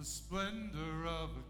the splendor of a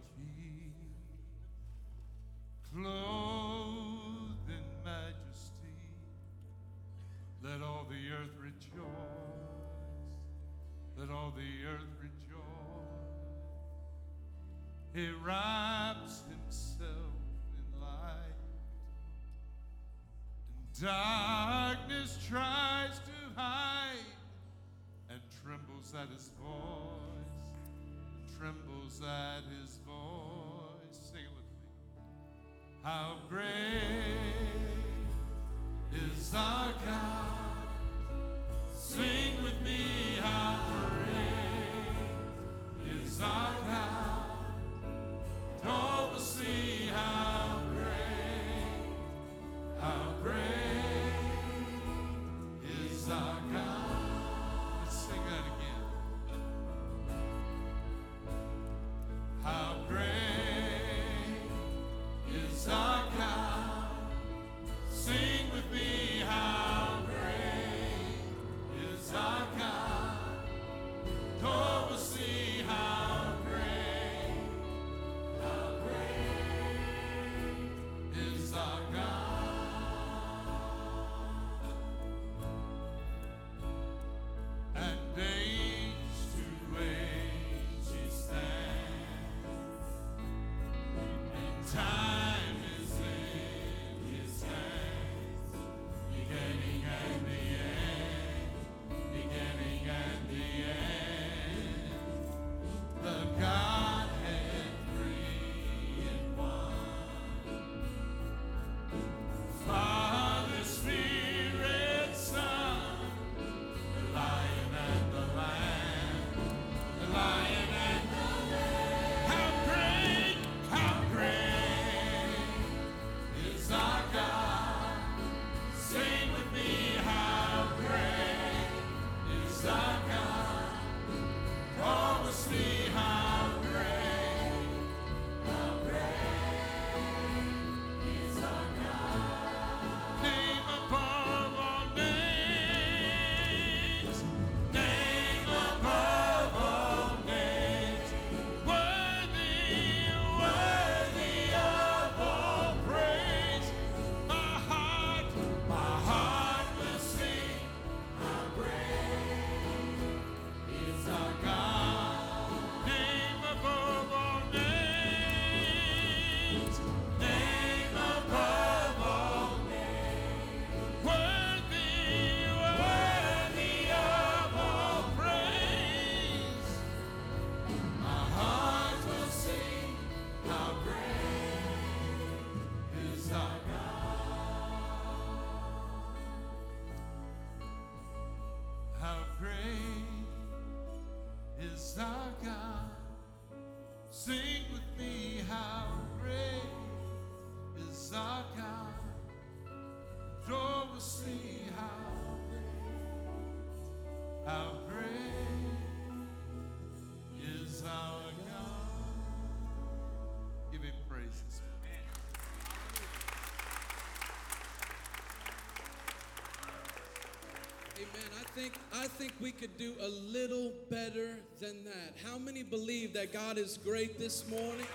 Amen. I think I think we could do a little better than that. How many believe that God is great this morning?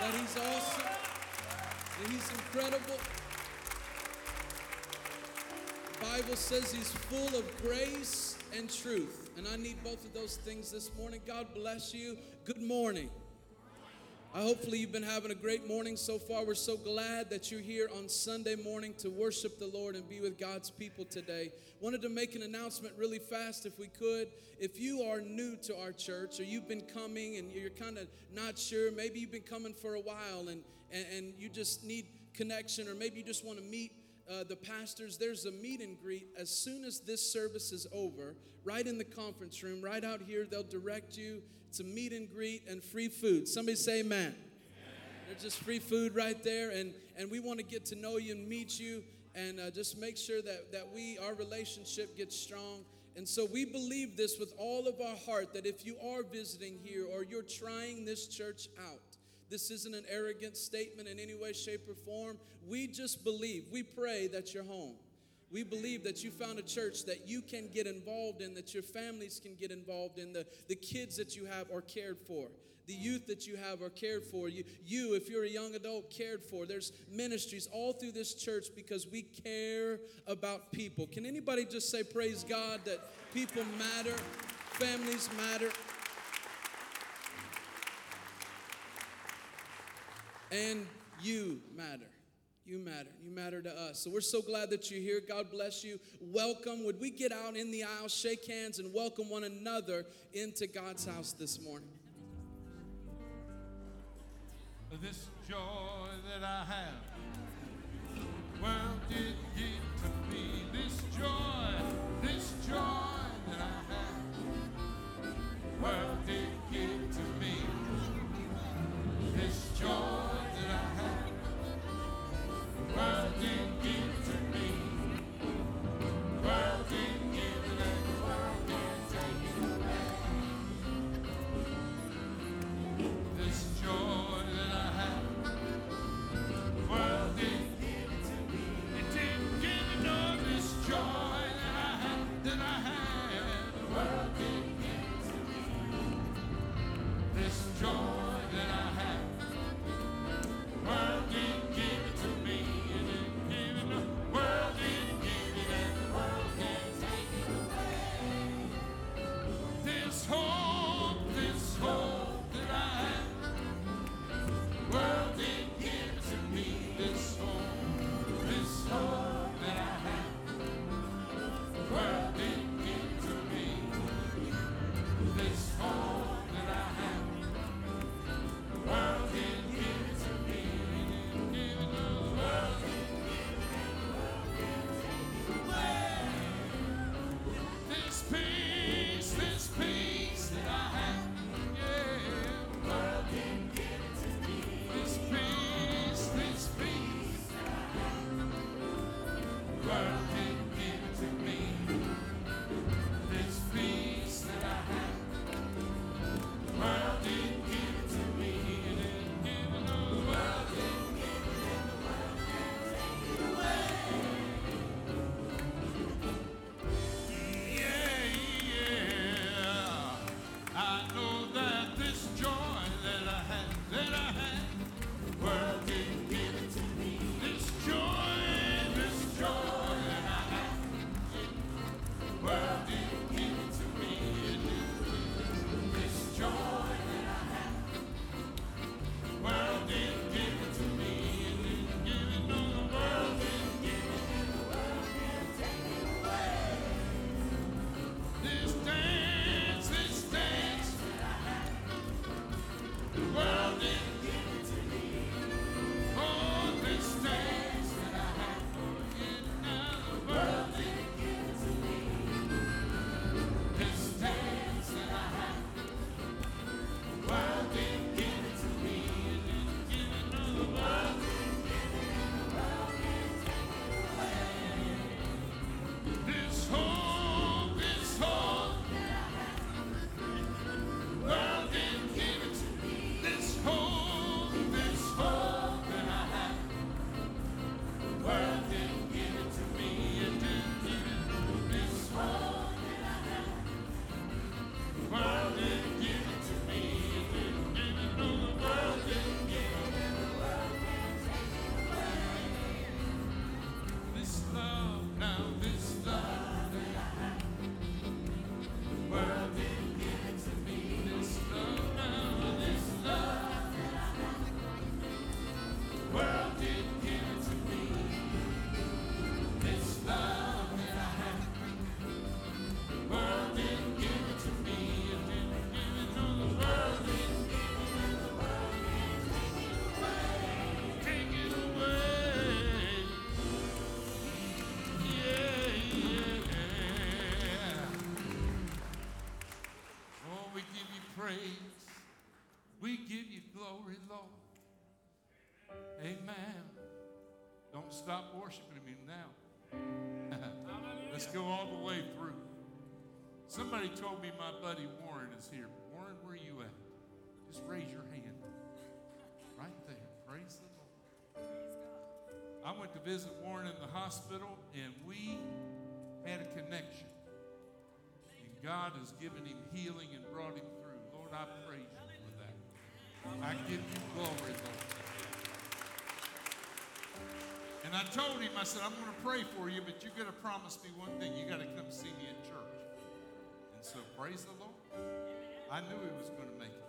That he's awesome. That he's incredible. The Bible says he's full of grace and truth. And I need both of those things this morning. God bless you. Good morning. I hopefully you've been having a great morning so far. We're so glad that you're here on Sunday morning to worship the Lord and be with God's people today. Wanted to make an announcement really fast if we could. If you are new to our church or you've been coming and you're kind of not sure, maybe you've been coming for a while and, and, and you just need connection or maybe you just want to meet uh, the pastors, there's a meet and greet as soon as this service is over, right in the conference room, right out here. They'll direct you. It's a meet and greet and free food. Somebody say amen. There's just free food right there, and, and we want to get to know you and meet you and uh, just make sure that, that we, our relationship gets strong. And so we believe this with all of our heart that if you are visiting here or you're trying this church out, this isn't an arrogant statement in any way, shape, or form. We just believe, we pray that you're home. We believe that you found a church that you can get involved in, that your families can get involved in, the, the kids that you have are cared for, the youth that you have are cared for, you, you, if you're a young adult, cared for. There's ministries all through this church because we care about people. Can anybody just say, Praise God, that people matter, families matter? And you matter. You matter. You matter to us. So we're so glad that you're here. God bless you. Welcome. Would we get out in the aisle, shake hands, and welcome one another into God's house this morning? This joy that I have, did to me. This joy, this joy that I have, did to me. This joy abundant Go all the way through. Somebody told me my buddy Warren is here. Warren, where you at? Just raise your hand. Right there. Praise the Lord. I went to visit Warren in the hospital, and we had a connection. And God has given him healing and brought him through. Lord, I praise you for that. I give you glory, Lord. And I told him, I said, I'm going to pray for you, but you got to promise me one thing. You got to come see me at church. And so, praise the Lord. I knew he was going to make it.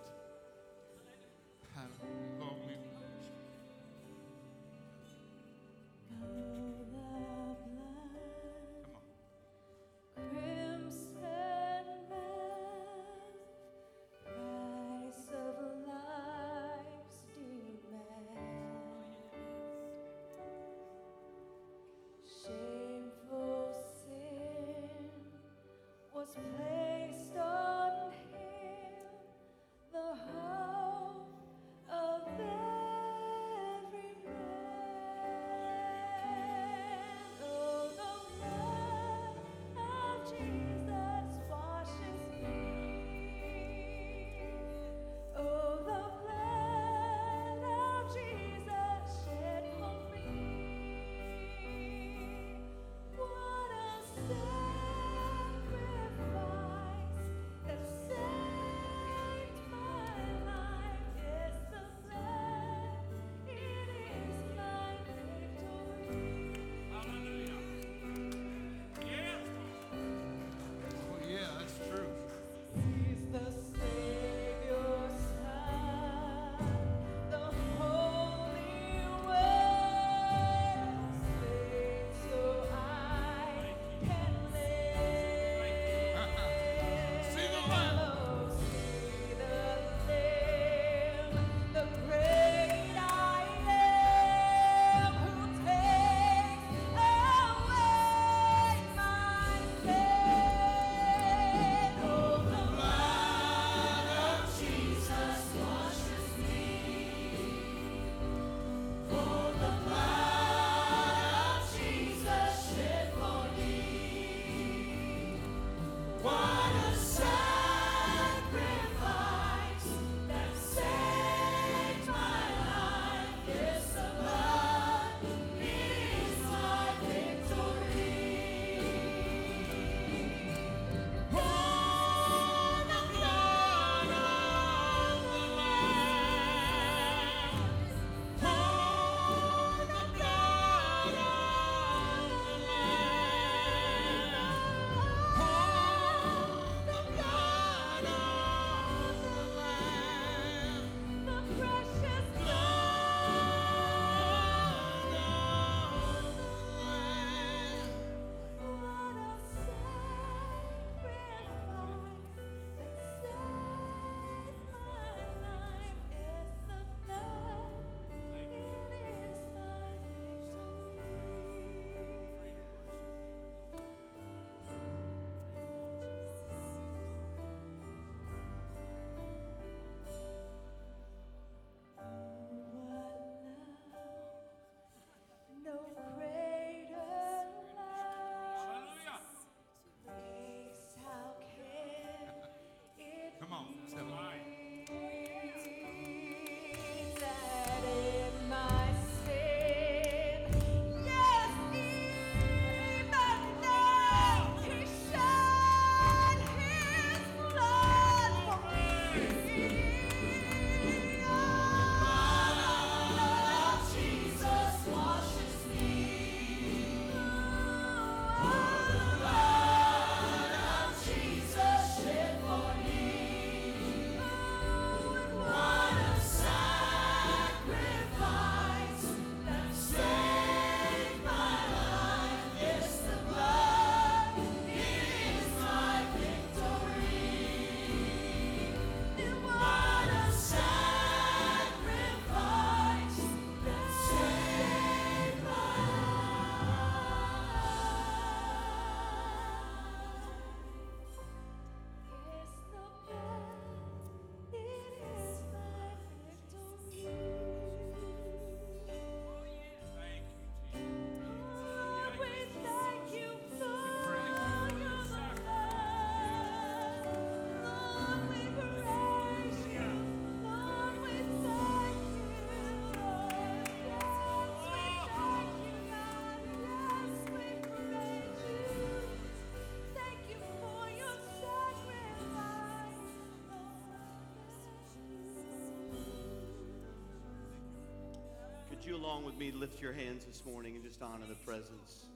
You, along with me, lift your hands this morning and just honor the presence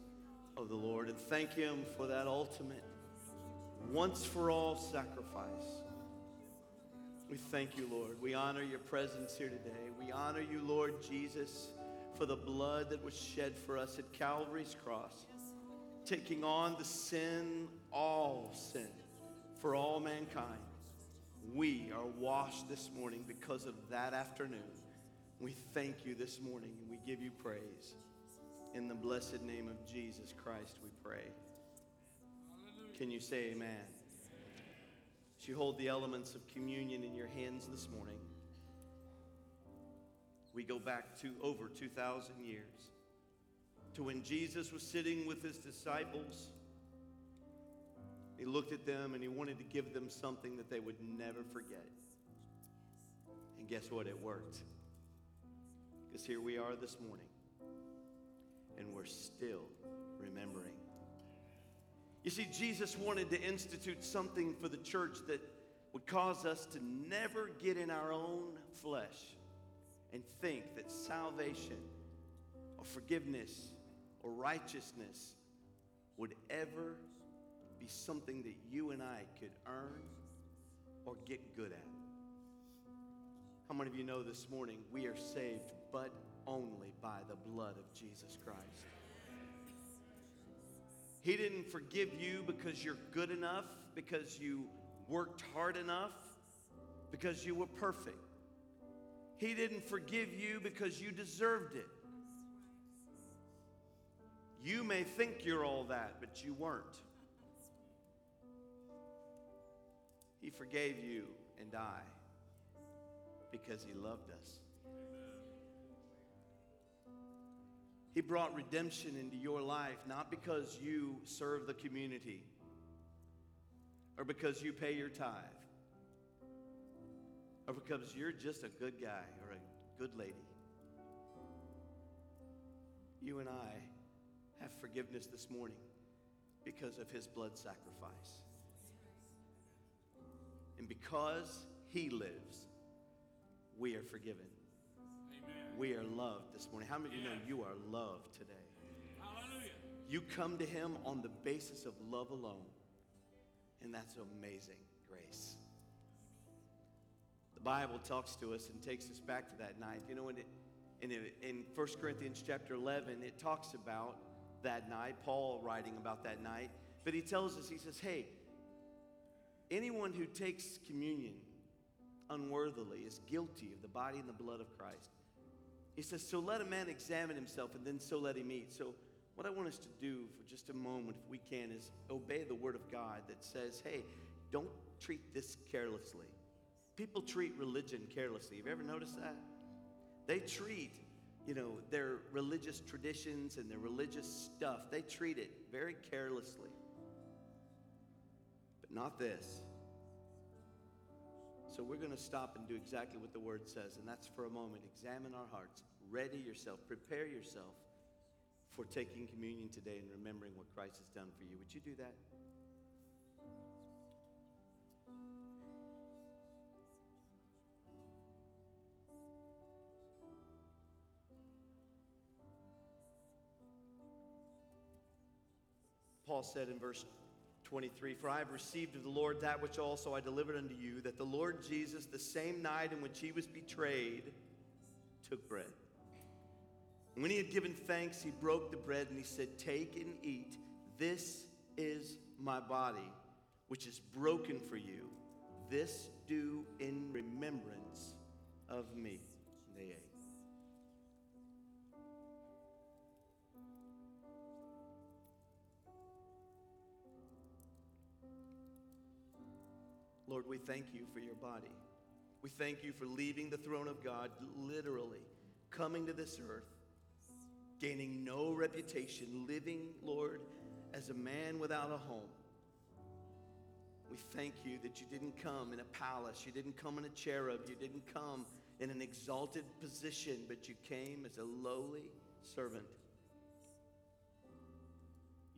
of the Lord and thank Him for that ultimate, once for all sacrifice. We thank you, Lord. We honor your presence here today. We honor you, Lord Jesus, for the blood that was shed for us at Calvary's cross, taking on the sin, all sin, for all mankind. We are washed this morning because of that afternoon. We thank you this morning and we give you praise. In the blessed name of Jesus Christ, we pray. Can you say amen? As you hold the elements of communion in your hands this morning, we go back to over 2,000 years to when Jesus was sitting with his disciples. He looked at them and he wanted to give them something that they would never forget. And guess what? It worked. Because here we are this morning, and we're still remembering. You see, Jesus wanted to institute something for the church that would cause us to never get in our own flesh and think that salvation or forgiveness or righteousness would ever be something that you and I could earn or get good at. How many of you know this morning we are saved but only by the blood of Jesus Christ? He didn't forgive you because you're good enough, because you worked hard enough, because you were perfect. He didn't forgive you because you deserved it. You may think you're all that, but you weren't. He forgave you and I because He loved us. He brought redemption into your life not because you serve the community or because you pay your tithe or because you're just a good guy or a good lady. You and I have forgiveness this morning because of His blood sacrifice. And because He lives, we are forgiven. We are loved this morning. How many of you know you are loved today? Hallelujah. You come to Him on the basis of love alone, and that's amazing grace. The Bible talks to us and takes us back to that night. You know, in, it, in, in 1 Corinthians chapter 11, it talks about that night, Paul writing about that night, but he tells us, he says, hey, anyone who takes communion unworthily is guilty of the body and the blood of Christ. He says, So let a man examine himself, and then so let him eat. So, what I want us to do for just a moment, if we can, is obey the word of God that says, Hey, don't treat this carelessly. People treat religion carelessly. Have you ever noticed that? They treat, you know, their religious traditions and their religious stuff, they treat it very carelessly. But not this. So we're going to stop and do exactly what the word says, and that's for a moment. Examine our hearts. Ready yourself. Prepare yourself for taking communion today and remembering what Christ has done for you. Would you do that? Paul said in verse 23 For I have received of the Lord that which also I delivered unto you, that the Lord Jesus, the same night in which he was betrayed, took bread. And when he had given thanks, he broke the bread and he said, Take and eat. This is my body, which is broken for you. This do in remembrance of me. And they ate. Lord, we thank you for your body. We thank you for leaving the throne of God, literally coming to this earth, gaining no reputation, living, Lord, as a man without a home. We thank you that you didn't come in a palace, you didn't come in a cherub, you didn't come in an exalted position, but you came as a lowly servant.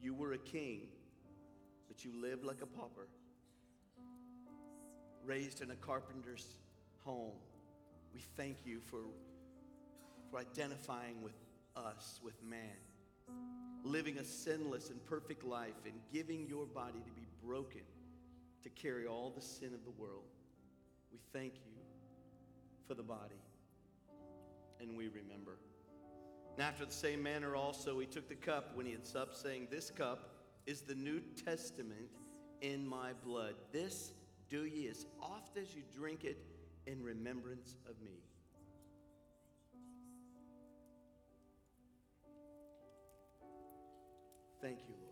You were a king, but you lived like a pauper raised in a carpenter's home. We thank you for, for identifying with us, with man, living a sinless and perfect life, and giving your body to be broken to carry all the sin of the world. We thank you for the body, and we remember. And after the same manner also, he took the cup when he had supped, saying, This cup is the New Testament in my blood. This do ye as oft as you drink it in remembrance of me. Thank you, Lord.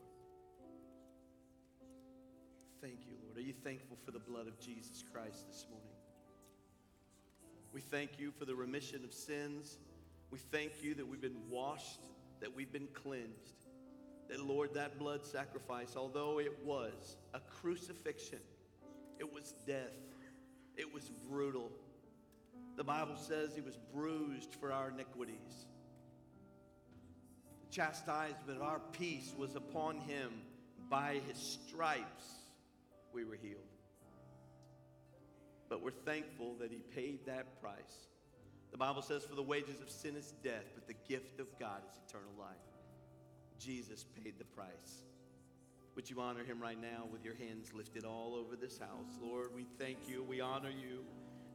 Thank you, Lord. Are you thankful for the blood of Jesus Christ this morning? We thank you for the remission of sins. We thank you that we've been washed, that we've been cleansed. That, Lord, that blood sacrifice, although it was a crucifixion, it was death, it was brutal. The Bible says he was bruised for our iniquities. The chastisement of our peace was upon him. By his stripes, we were healed. But we're thankful that he paid that price. The Bible says, For the wages of sin is death, but the gift of God is eternal life. Jesus paid the price. Would you honor him right now with your hands lifted all over this house? Lord, we thank you. We honor you.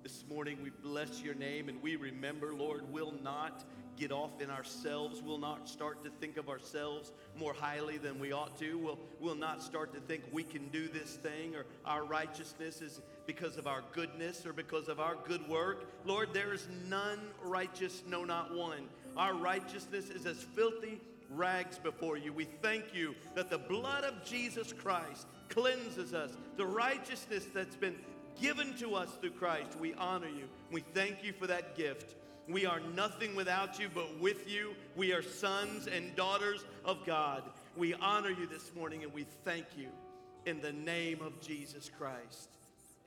This morning we bless your name and we remember, Lord, we'll not get off in ourselves. We'll not start to think of ourselves more highly than we ought to. We'll, we'll not start to think we can do this thing or our righteousness is because of our goodness or because of our good work. Lord, there is none righteous, no, not one. Our righteousness is as filthy rags before you. We thank you that the blood of Jesus Christ cleanses us, the righteousness that's been given to us through Christ. We honor you. We thank you for that gift. We are nothing without you, but with you, we are sons and daughters of God. We honor you this morning and we thank you in the name of Jesus Christ.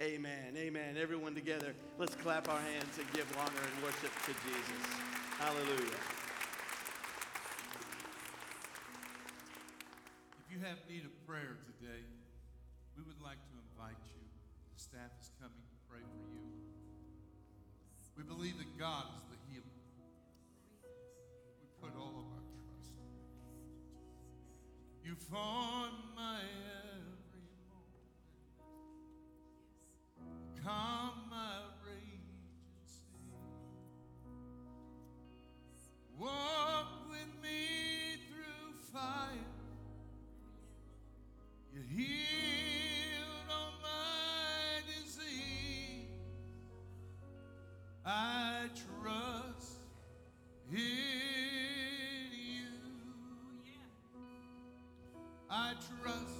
Amen. Amen. Everyone together, let's clap our hands and give honor and worship to Jesus. Hallelujah. You have need of prayer today, we would like to invite you. The staff is coming to pray for you. We believe that God is the healer. We put all of our trust you. Form my every moment. Calm my sea. Walk with me through fire. Healed all my disease. I trust in you. I trust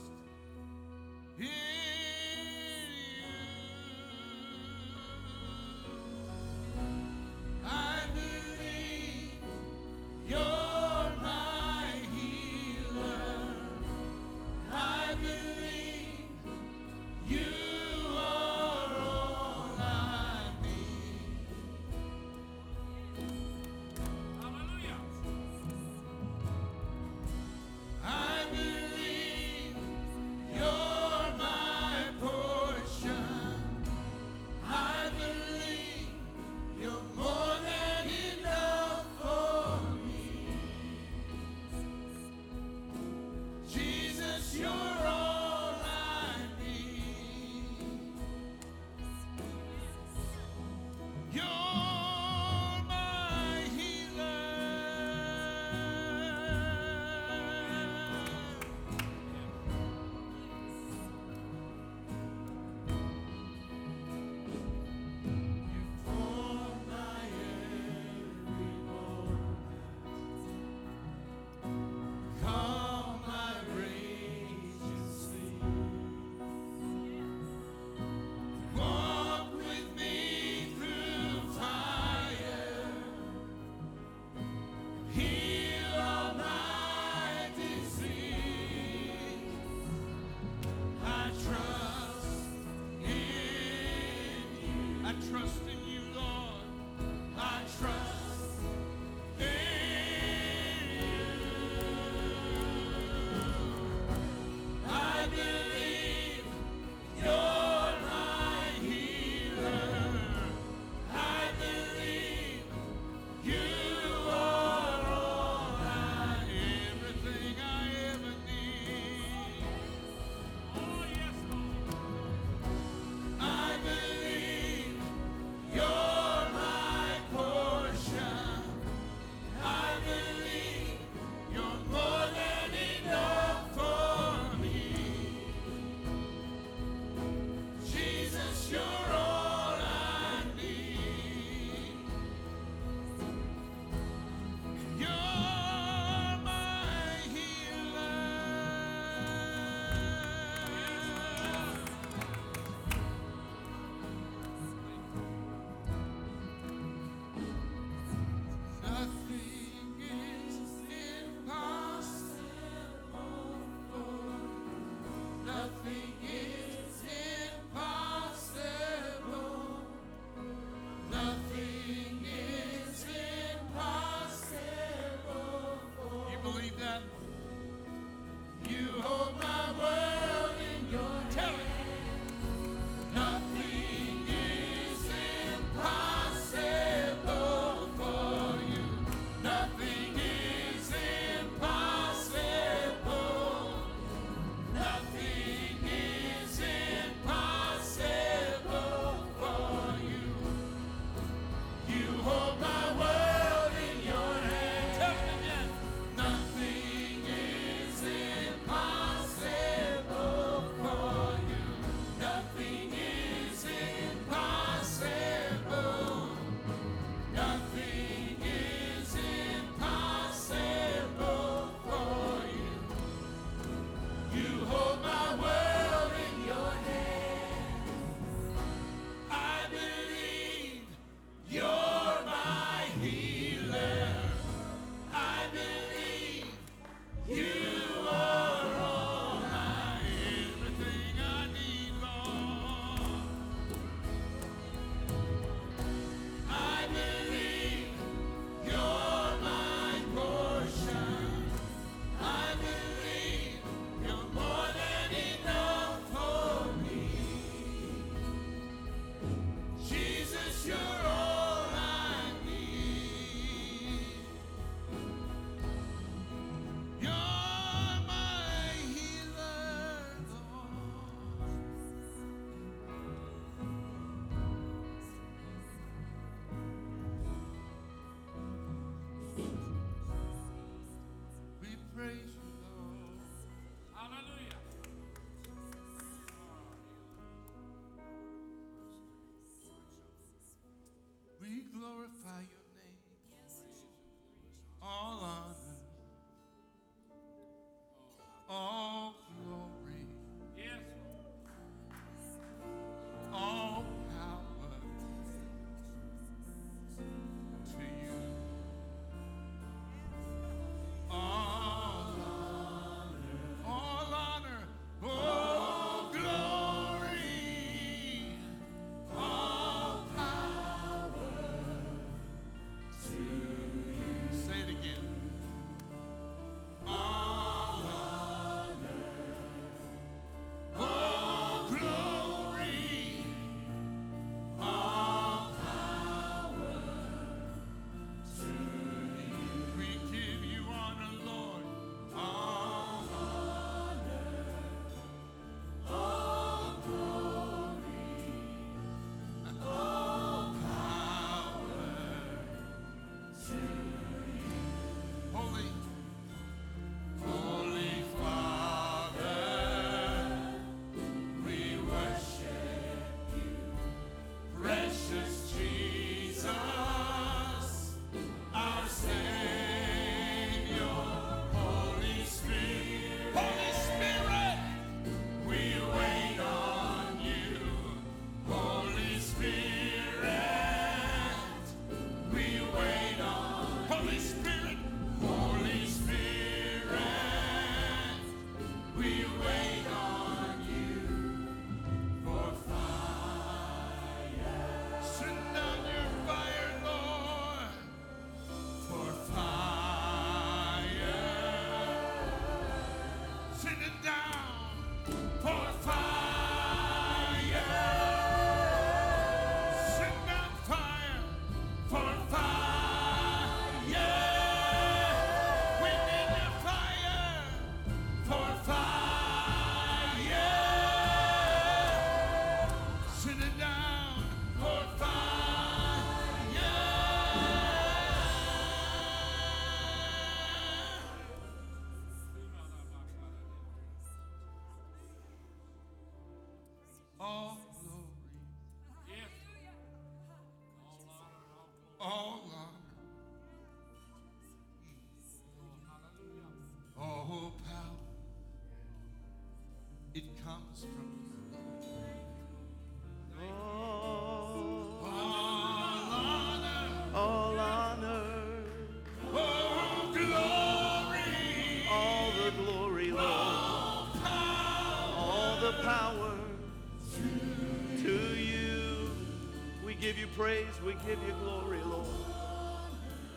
we give you glory, Lord.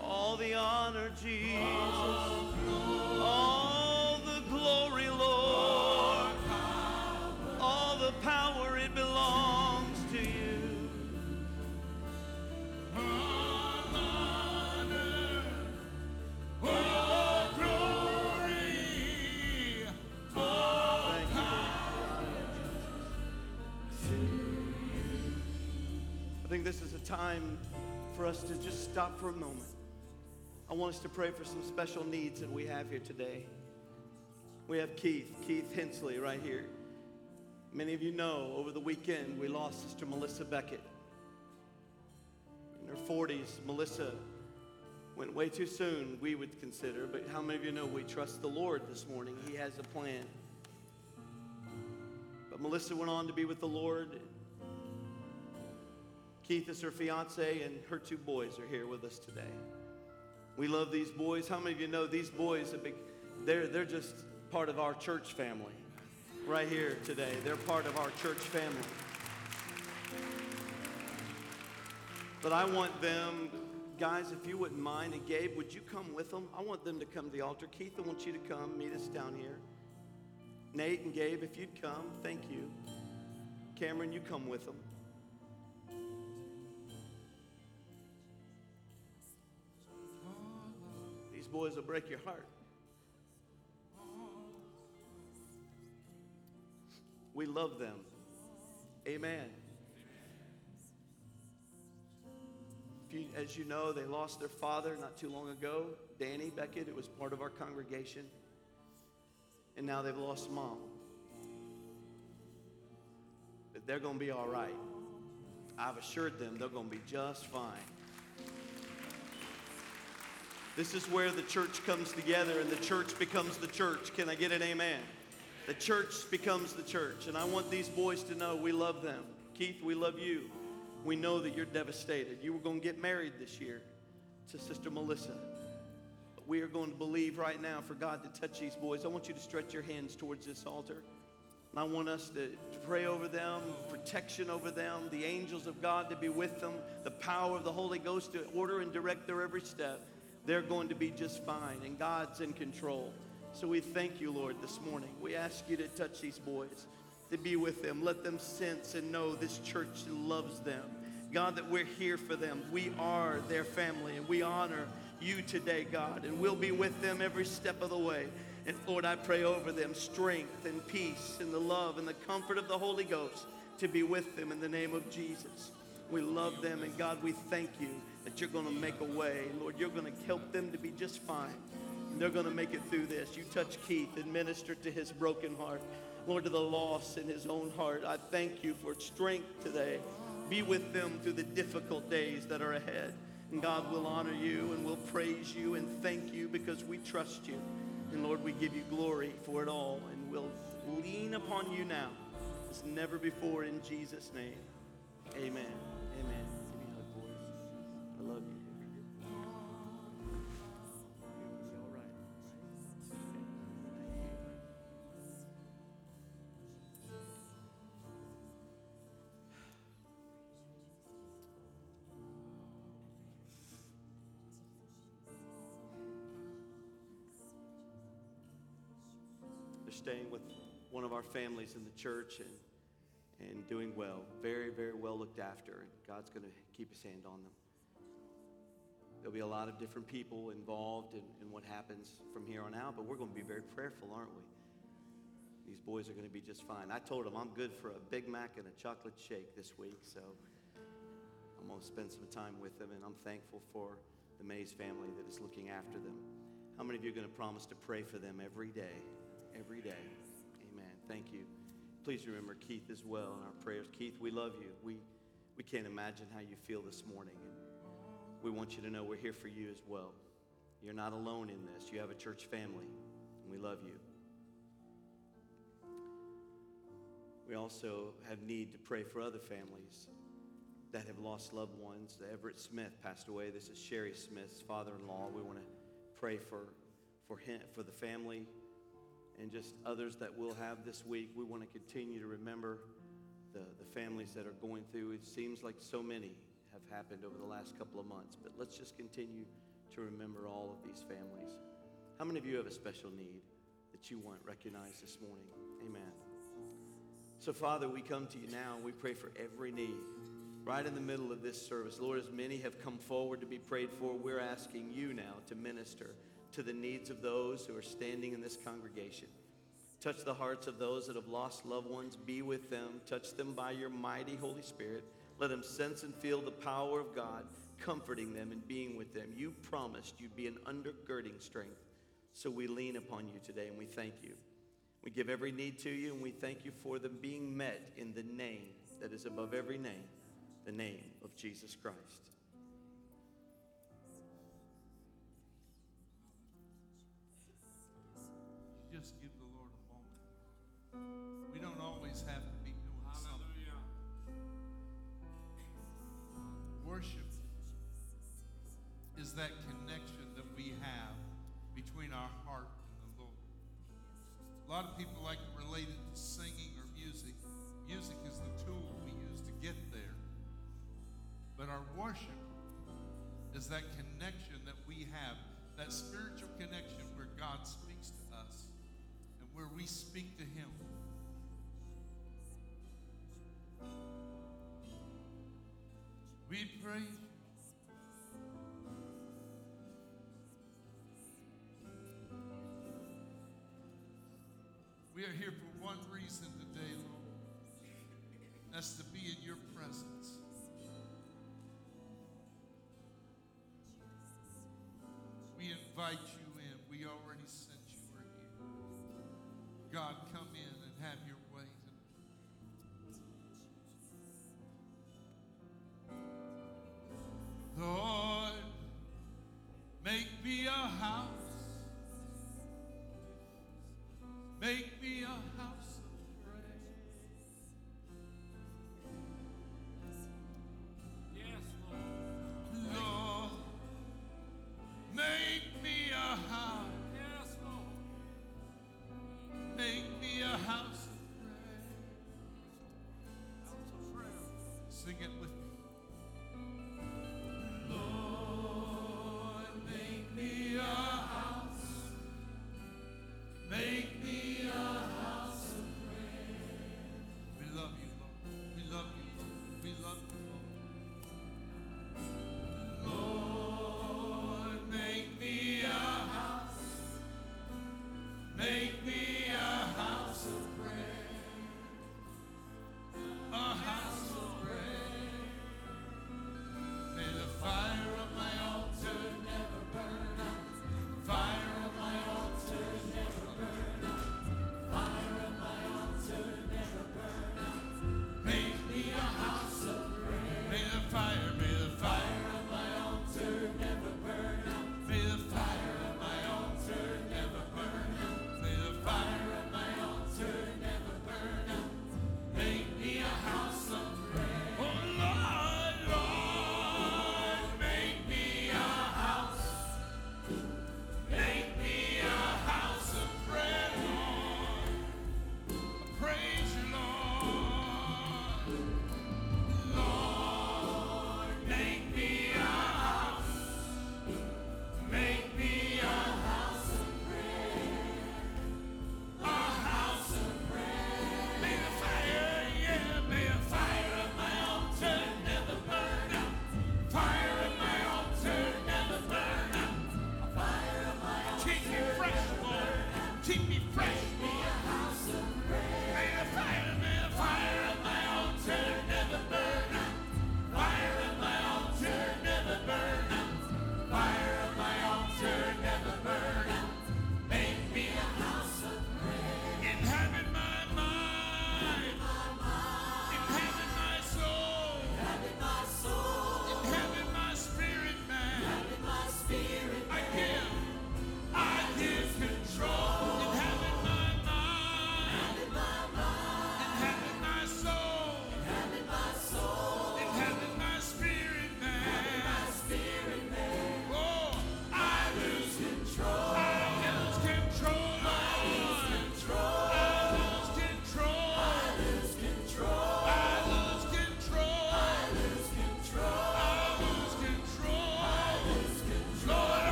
All the honor, Jesus. This is a time for us to just stop for a moment. I want us to pray for some special needs that we have here today. We have Keith, Keith Hensley, right here. Many of you know over the weekend we lost Sister Melissa Beckett. In her 40s, Melissa went way too soon, we would consider, but how many of you know we trust the Lord this morning? He has a plan. But Melissa went on to be with the Lord. Keith is her fiance, and her two boys are here with us today. We love these boys. How many of you know these boys? They're, they're just part of our church family right here today. They're part of our church family. But I want them, guys, if you wouldn't mind, and Gabe, would you come with them? I want them to come to the altar. Keith, I want you to come meet us down here. Nate and Gabe, if you'd come, thank you. Cameron, you come with them. Boys will break your heart. We love them. Amen. You, as you know, they lost their father not too long ago, Danny Beckett. It was part of our congregation. And now they've lost mom. But they're going to be all right. I've assured them they're going to be just fine. This is where the church comes together and the church becomes the church. Can I get an amen? The church becomes the church. And I want these boys to know we love them. Keith, we love you. We know that you're devastated. You were going to get married this year to Sister Melissa. But we are going to believe right now for God to touch these boys. I want you to stretch your hands towards this altar. And I want us to pray over them, protection over them, the angels of God to be with them, the power of the Holy Ghost to order and direct their every step. They're going to be just fine, and God's in control. So we thank you, Lord, this morning. We ask you to touch these boys, to be with them. Let them sense and know this church loves them. God, that we're here for them. We are their family, and we honor you today, God, and we'll be with them every step of the way. And Lord, I pray over them strength and peace and the love and the comfort of the Holy Ghost to be with them in the name of Jesus. We love them, and God, we thank you that you're going to make a way. Lord, you're going to help them to be just fine. And they're going to make it through this. You touch Keith and minister to his broken heart. Lord, to the loss in his own heart. I thank you for strength today. Be with them through the difficult days that are ahead. And God will honor you and will praise you and thank you because we trust you. And Lord, we give you glory for it all. And we'll lean upon you now as never before in Jesus' name. Amen. Amen. I love you. Staying with one of our families in the church and, and doing well. Very, very well looked after. And God's going to keep his hand on them. There'll be a lot of different people involved in, in what happens from here on out, but we're going to be very prayerful, aren't we? These boys are going to be just fine. I told them I'm good for a Big Mac and a chocolate shake this week, so I'm going to spend some time with them, and I'm thankful for the Mays family that is looking after them. How many of you are going to promise to pray for them every day? Every day. Amen. Thank you. Please remember Keith as well in our prayers. Keith, we love you. We, we can't imagine how you feel this morning. We want you to know we're here for you as well. You're not alone in this. You have a church family, and we love you. We also have need to pray for other families that have lost loved ones. Everett Smith passed away. This is Sherry Smith's father-in-law. We want to pray for, for him, for the family, and just others that we'll have this week. We want to continue to remember the, the families that are going through. It seems like so many have happened over the last couple of months, but let's just continue to remember all of these families. How many of you have a special need that you want recognized this morning? Amen. So, Father, we come to you now and we pray for every need right in the middle of this service. Lord, as many have come forward to be prayed for, we're asking you now to minister to the needs of those who are standing in this congregation. Touch the hearts of those that have lost loved ones. Be with them. Touch them by your mighty Holy Spirit. Let them sense and feel the power of God comforting them and being with them. You promised you'd be an undergirding strength. So we lean upon you today and we thank you. We give every need to you and we thank you for them being met in the name that is above every name, the name of Jesus Christ. Just give the Lord a moment. We don't always have that connection that we have between our heart and the Lord. A lot of people like to relate it to singing or music. Music is the tool we use to get there. But our worship is that connection that we have, that spiritual connection where God speaks to us and where we speak to Him. We praise God, come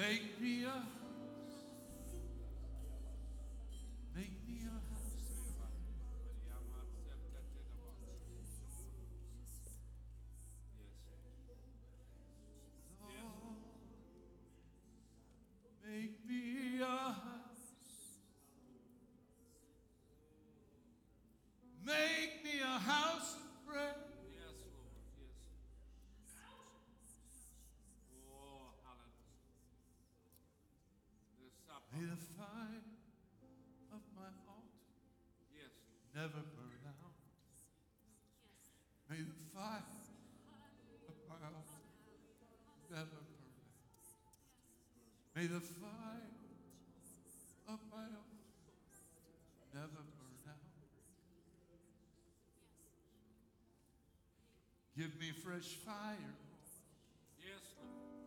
Make me a May the fire of my altar never burn out. Give me fresh fire. Yes, Lord.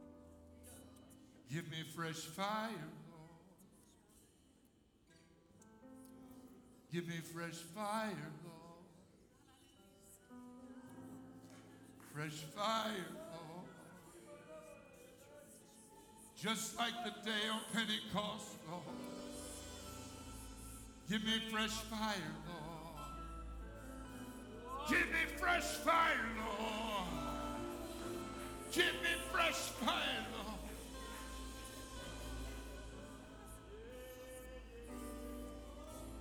Give me fresh fire, Lord. Give me fresh fire, Lord. Fresh fire, Just like the day on Pentecost, Lord. Give me fresh fire, Lord. Give me fresh fire, Lord. Give me fresh fire, Lord.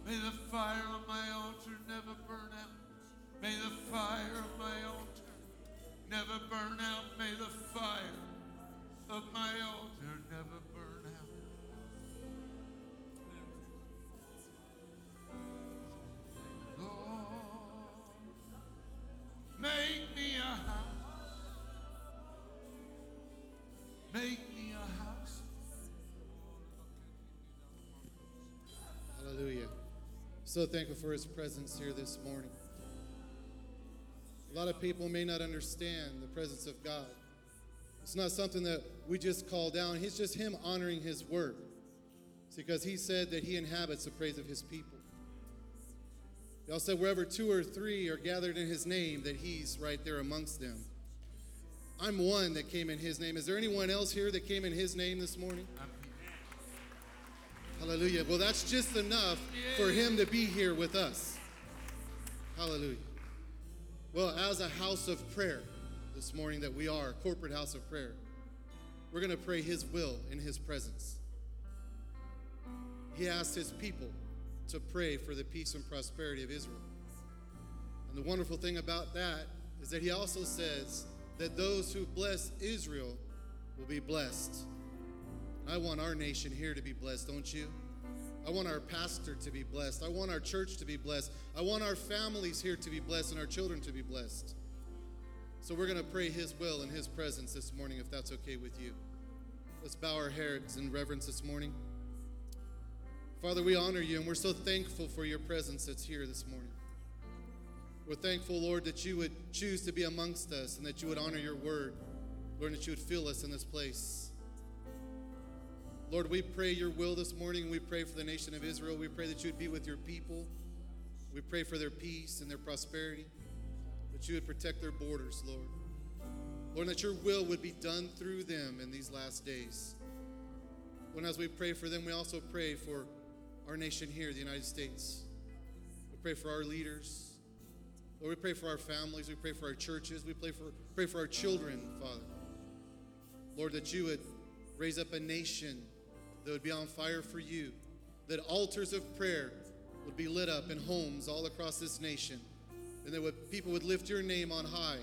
May the fire of my altar never burn out. May the fire of my altar never burn out. May the fire of my altar never burn out. Lord, make me a house. Make me a house. Hallelujah. So thankful for his presence here this morning. A lot of people may not understand the presence of God. It's not something that we just call down. It's just him honoring his word. It's because he said that he inhabits the praise of his people. He also said, wherever two or three are gathered in his name, that he's right there amongst them. I'm one that came in his name. Is there anyone else here that came in his name this morning? Hallelujah. Well, that's just enough for him to be here with us. Hallelujah. Well, as a house of prayer this morning that we are, a corporate house of prayer, we're going to pray his will in his presence. He asked his people to pray for the peace and prosperity of Israel. And the wonderful thing about that is that he also says that those who bless Israel will be blessed. I want our nation here to be blessed, don't you? I want our pastor to be blessed. I want our church to be blessed. I want our families here to be blessed and our children to be blessed. So we're going to pray His will and His presence this morning, if that's okay with you. Let's bow our heads in reverence this morning. Father, we honor you and we're so thankful for your presence that's here this morning. We're thankful, Lord, that you would choose to be amongst us and that you would honor your word. Lord, that you would fill us in this place. Lord, we pray your will this morning. We pray for the nation of Israel. We pray that you would be with your people. We pray for their peace and their prosperity, that you would protect their borders, Lord. Lord, that your will would be done through them in these last days. Lord, as we pray for them, we also pray for our nation here, the United States. We pray for our leaders. Lord, we pray for our families. We pray for our churches. We pray for, pray for our children, Father. Lord, that you would raise up a nation that would be on fire for you, that altars of prayer would be lit up in homes all across this nation, and that would, people would lift your name on high,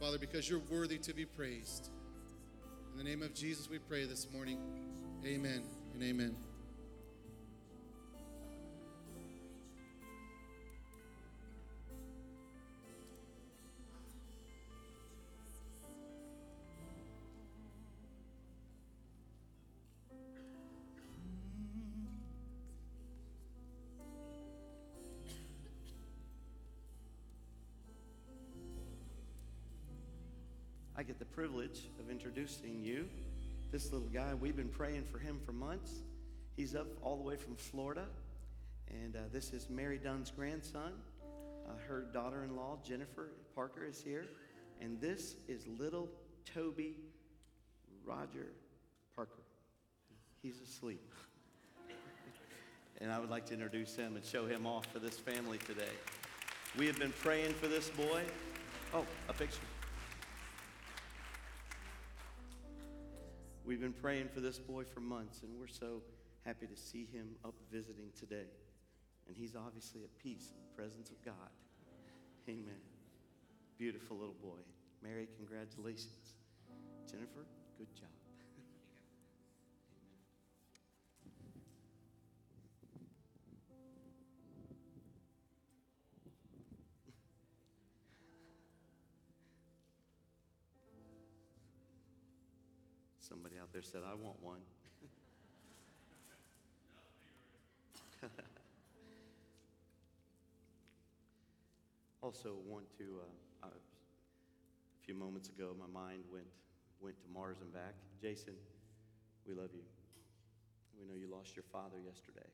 Father, because you're worthy to be praised. In the name of Jesus, we pray this morning. Amen and amen. Get the privilege of introducing you. This little guy, we've been praying for him for months. He's up all the way from Florida. And uh, this is Mary Dunn's grandson. Uh, her daughter in law, Jennifer Parker, is here. And this is little Toby Roger Parker. He's asleep. and I would like to introduce him and show him off for this family today. We have been praying for this boy. Oh, a picture. We've been praying for this boy for months, and we're so happy to see him up visiting today. And he's obviously at peace in the presence of God. Amen. Beautiful little boy. Mary, congratulations. Jennifer, good job. Somebody out there said, I want one. also, want to, uh, a few moments ago, my mind went, went to Mars and back. Jason, we love you. We know you lost your father yesterday,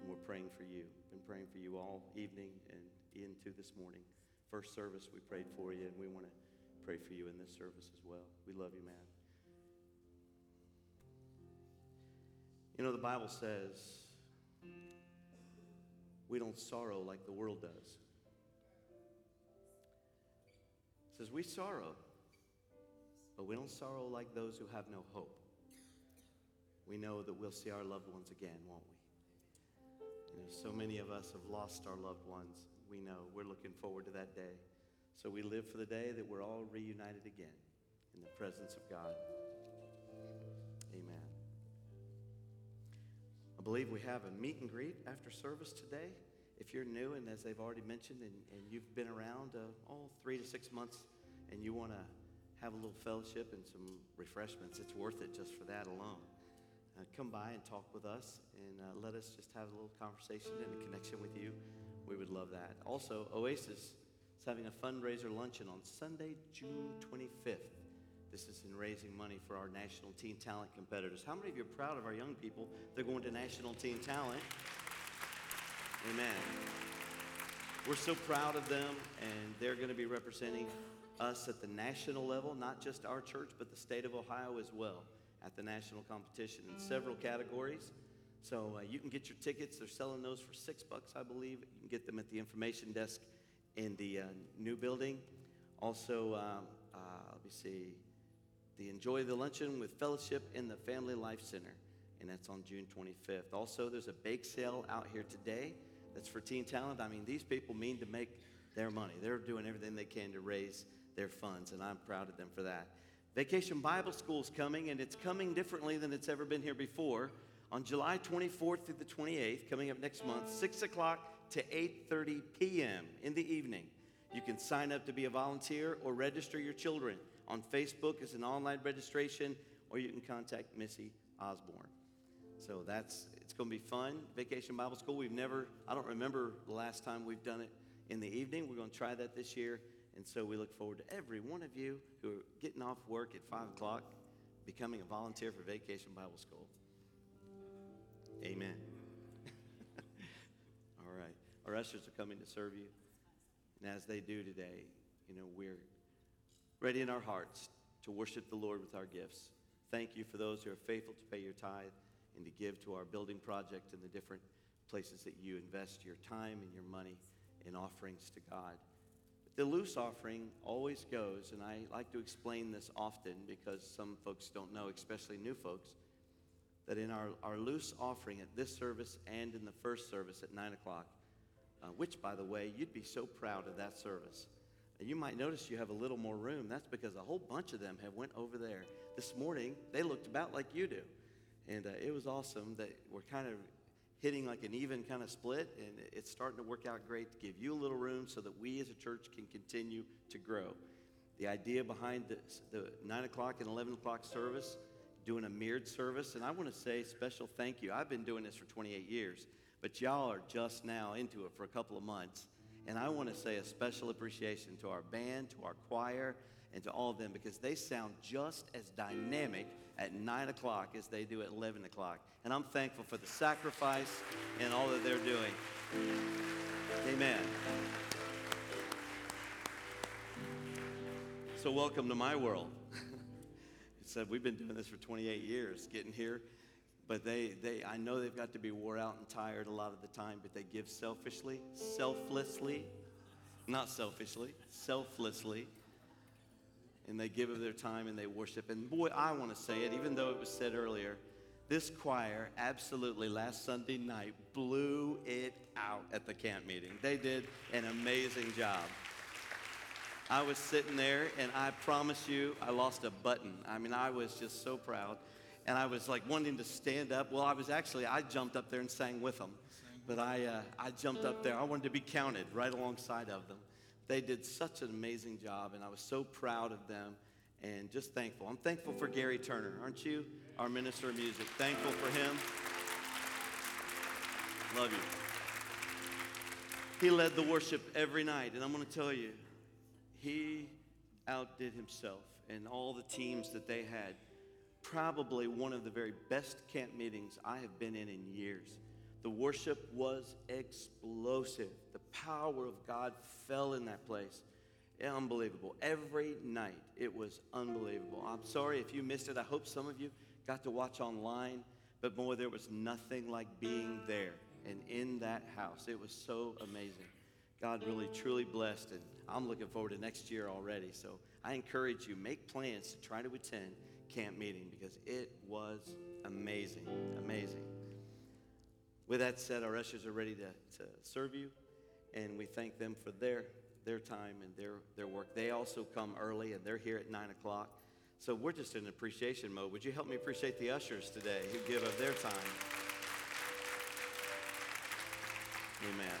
and we're praying for you. Been praying for you all evening and into this morning. First service, we prayed for you, and we want to pray for you in this service as well. We love you, man. You know, the Bible says we don't sorrow like the world does. It says we sorrow, but we don't sorrow like those who have no hope. We know that we'll see our loved ones again, won't we? You know, so many of us have lost our loved ones. We know we're looking forward to that day. So we live for the day that we're all reunited again in the presence of God. I believe we have a meet and greet after service today. If you're new, and as they've already mentioned, and, and you've been around uh, oh, three to six months, and you want to have a little fellowship and some refreshments, it's worth it just for that alone. Uh, come by and talk with us, and uh, let us just have a little conversation and a connection with you. We would love that. Also, Oasis is having a fundraiser luncheon on Sunday, June 25th. This is in raising money for our national teen talent competitors. How many of you are proud of our young people? They're going to national teen talent. Amen. We're so proud of them, and they're going to be representing us at the national level, not just our church, but the state of Ohio as well, at the national competition in several categories. So uh, you can get your tickets. They're selling those for six bucks, I believe. You can get them at the information desk in the uh, new building. Also, um, uh, let me see, Enjoy the Luncheon with Fellowship in the Family Life Center, and that's on June 25th. Also, there's a bake sale out here today that's for Teen Talent. I mean, these people mean to make their money. They're doing everything they can to raise their funds, and I'm proud of them for that. Vacation Bible School is coming, and it's coming differently than it's ever been here before. On July 24th through the 28th, coming up next month, 6 o'clock to 8.30 p.m. in the evening. You can sign up to be a volunteer or register your children on Facebook as an online registration, or you can contact Missy Osborne. So that's it's going to be fun. Vacation Bible School. We've never, I don't remember the last time we've done it in the evening. We're going to try that this year, and so we look forward to every one of you who are getting off work at five o'clock, becoming a volunteer for Vacation Bible School. Amen. All right, our ushers are coming to serve you, and as they do today, you know we're ready in our hearts to worship the Lord with our gifts. Thank you for those who are faithful to pay your tithe and to give to our building project and the different places that you invest your time and your money in offerings to God. But the loose offering always goes, and I like to explain this often because some folks don't know, especially new folks, that in our, our loose offering at this service and in the first service at 9 o'clock, uh, which, by the way, you'd be so proud of that service. And you might notice you have a little more room. That's because a whole bunch of them have went over there. This morning, they looked about like you do. And uh, it was awesome that we're kind of hitting like an even kind of split, and it's starting to work out great to give you a little room so that we as a church can continue to grow. The idea behind this, the 9 o'clock and 11 o'clock service, doing a mirrored service, and I want to say special thank you. I've been doing this for 28 years, but y'all are just now into it for a couple of months. And I want to say a special appreciation to our band, to our choir, and to all of them because they sound just as dynamic at 9 o'clock as they do at 11 o'clock. And I'm thankful for the sacrifice and all that they're doing. Amen. So, welcome to my world. said we've been doing this for 28 years, getting here. But they, they, I know they've got to be wore out and tired a lot of the time, but they give selfishly, selflessly, not selfishly, selflessly. And they give of their time and they worship. And boy, I want to say it, even though it was said earlier, this choir absolutely last Sunday night blew it out at the camp meeting. They did an amazing job. I was sitting there, and I promise you, I lost a button. I mean, I was just so proud. And I was like wanting to stand up. Well, I was actually, I jumped up there and sang with them. But I, uh, I jumped up there. I wanted to be counted right alongside of them. They did such an amazing job, and I was so proud of them and just thankful. I'm thankful for Gary Turner, aren't you? Our minister of music. Thankful for him. Love you. He led the worship every night, and I'm going to tell you, he outdid himself and all the teams that they had. Probably one of the very best camp meetings I have been in in years. The worship was explosive. The power of God fell in that place. Unbelievable. Every night it was unbelievable. I'm sorry if you missed it. I hope some of you got to watch online, but boy, there was nothing like being there and in that house. It was so amazing. God really truly blessed, and I'm looking forward to next year already. So I encourage you, make plans to try to attend camp meeting because it was amazing, amazing. With that said, our ushers are ready to, to serve you, and we thank them for their their time and their their work. They also come early, and they're here at nine o'clock. So we're just in appreciation mode. Would you help me appreciate the ushers today who give of their time? Amen.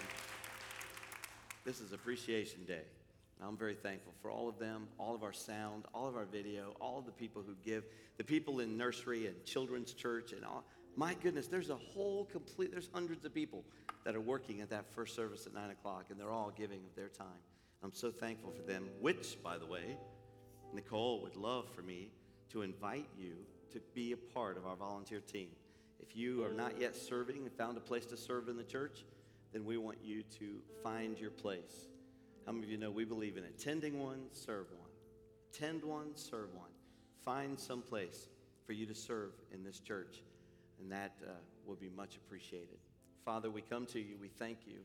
This is Appreciation Day. I'm very thankful for all of them, all of our sound, all of our video, all of the people who give, the people in nursery and children's church, and all. My goodness, there's a whole complete, there's hundreds of people that are working at that first service at 9 o'clock, and they're all giving of their time. I'm so thankful for them, which, by the way, Nicole would love for me to invite you to be a part of our volunteer team. If you are not yet serving and found a place to serve in the church, then we want you to find your place. How many of you know we believe in attending one, serve one? Tend one, serve one. Find some place for you to serve in this church, and that uh, will be much appreciated. Father, we come to you, we thank you,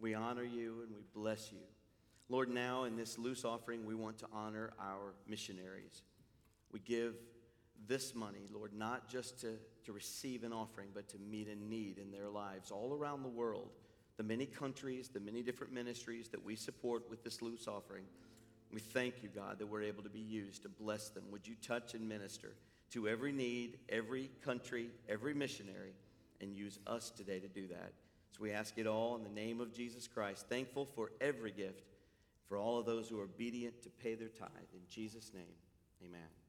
we honor you, and we bless you. Lord, now in this loose offering, we want to honor our missionaries. We give this money, Lord, not just to, to receive an offering, but to meet a need in their lives all around the world. The many countries, the many different ministries that we support with this loose offering. We thank you, God, that we're able to be used to bless them. Would you touch and minister to every need, every country, every missionary, and use us today to do that? So we ask it all in the name of Jesus Christ. Thankful for every gift, for all of those who are obedient to pay their tithe. In Jesus' name, amen.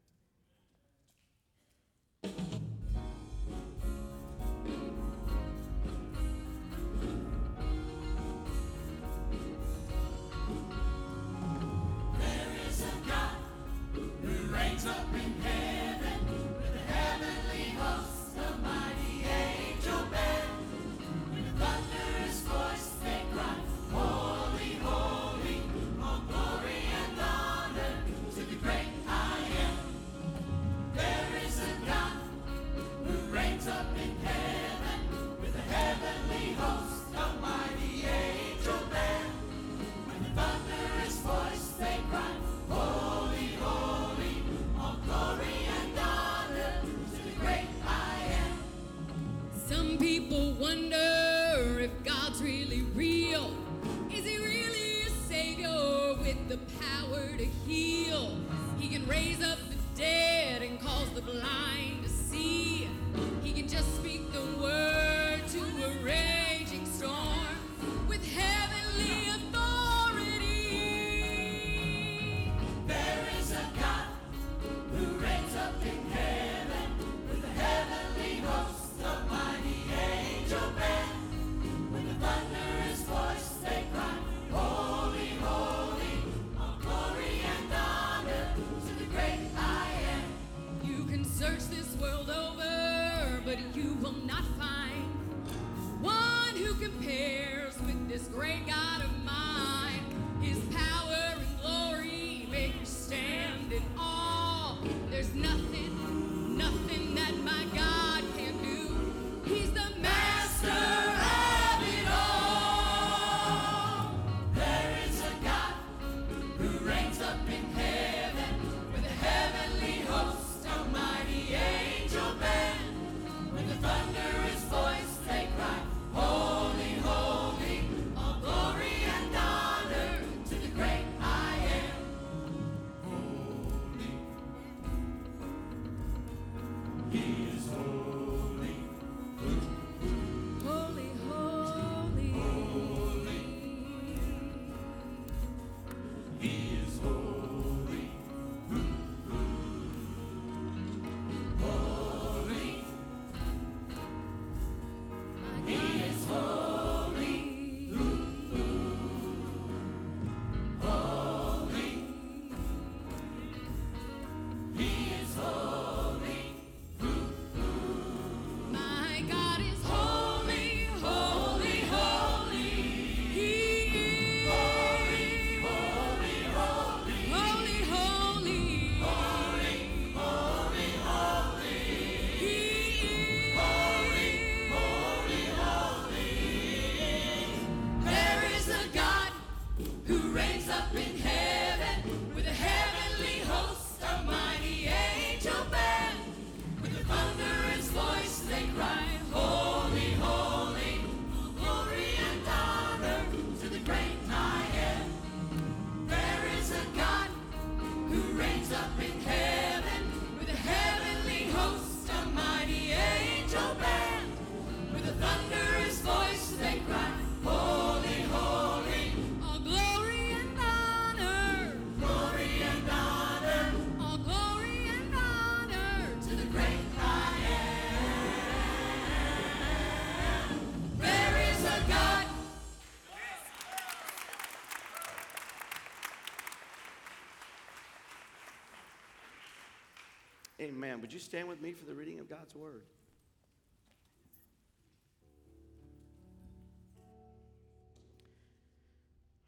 Would you stand with me for the reading of God's word?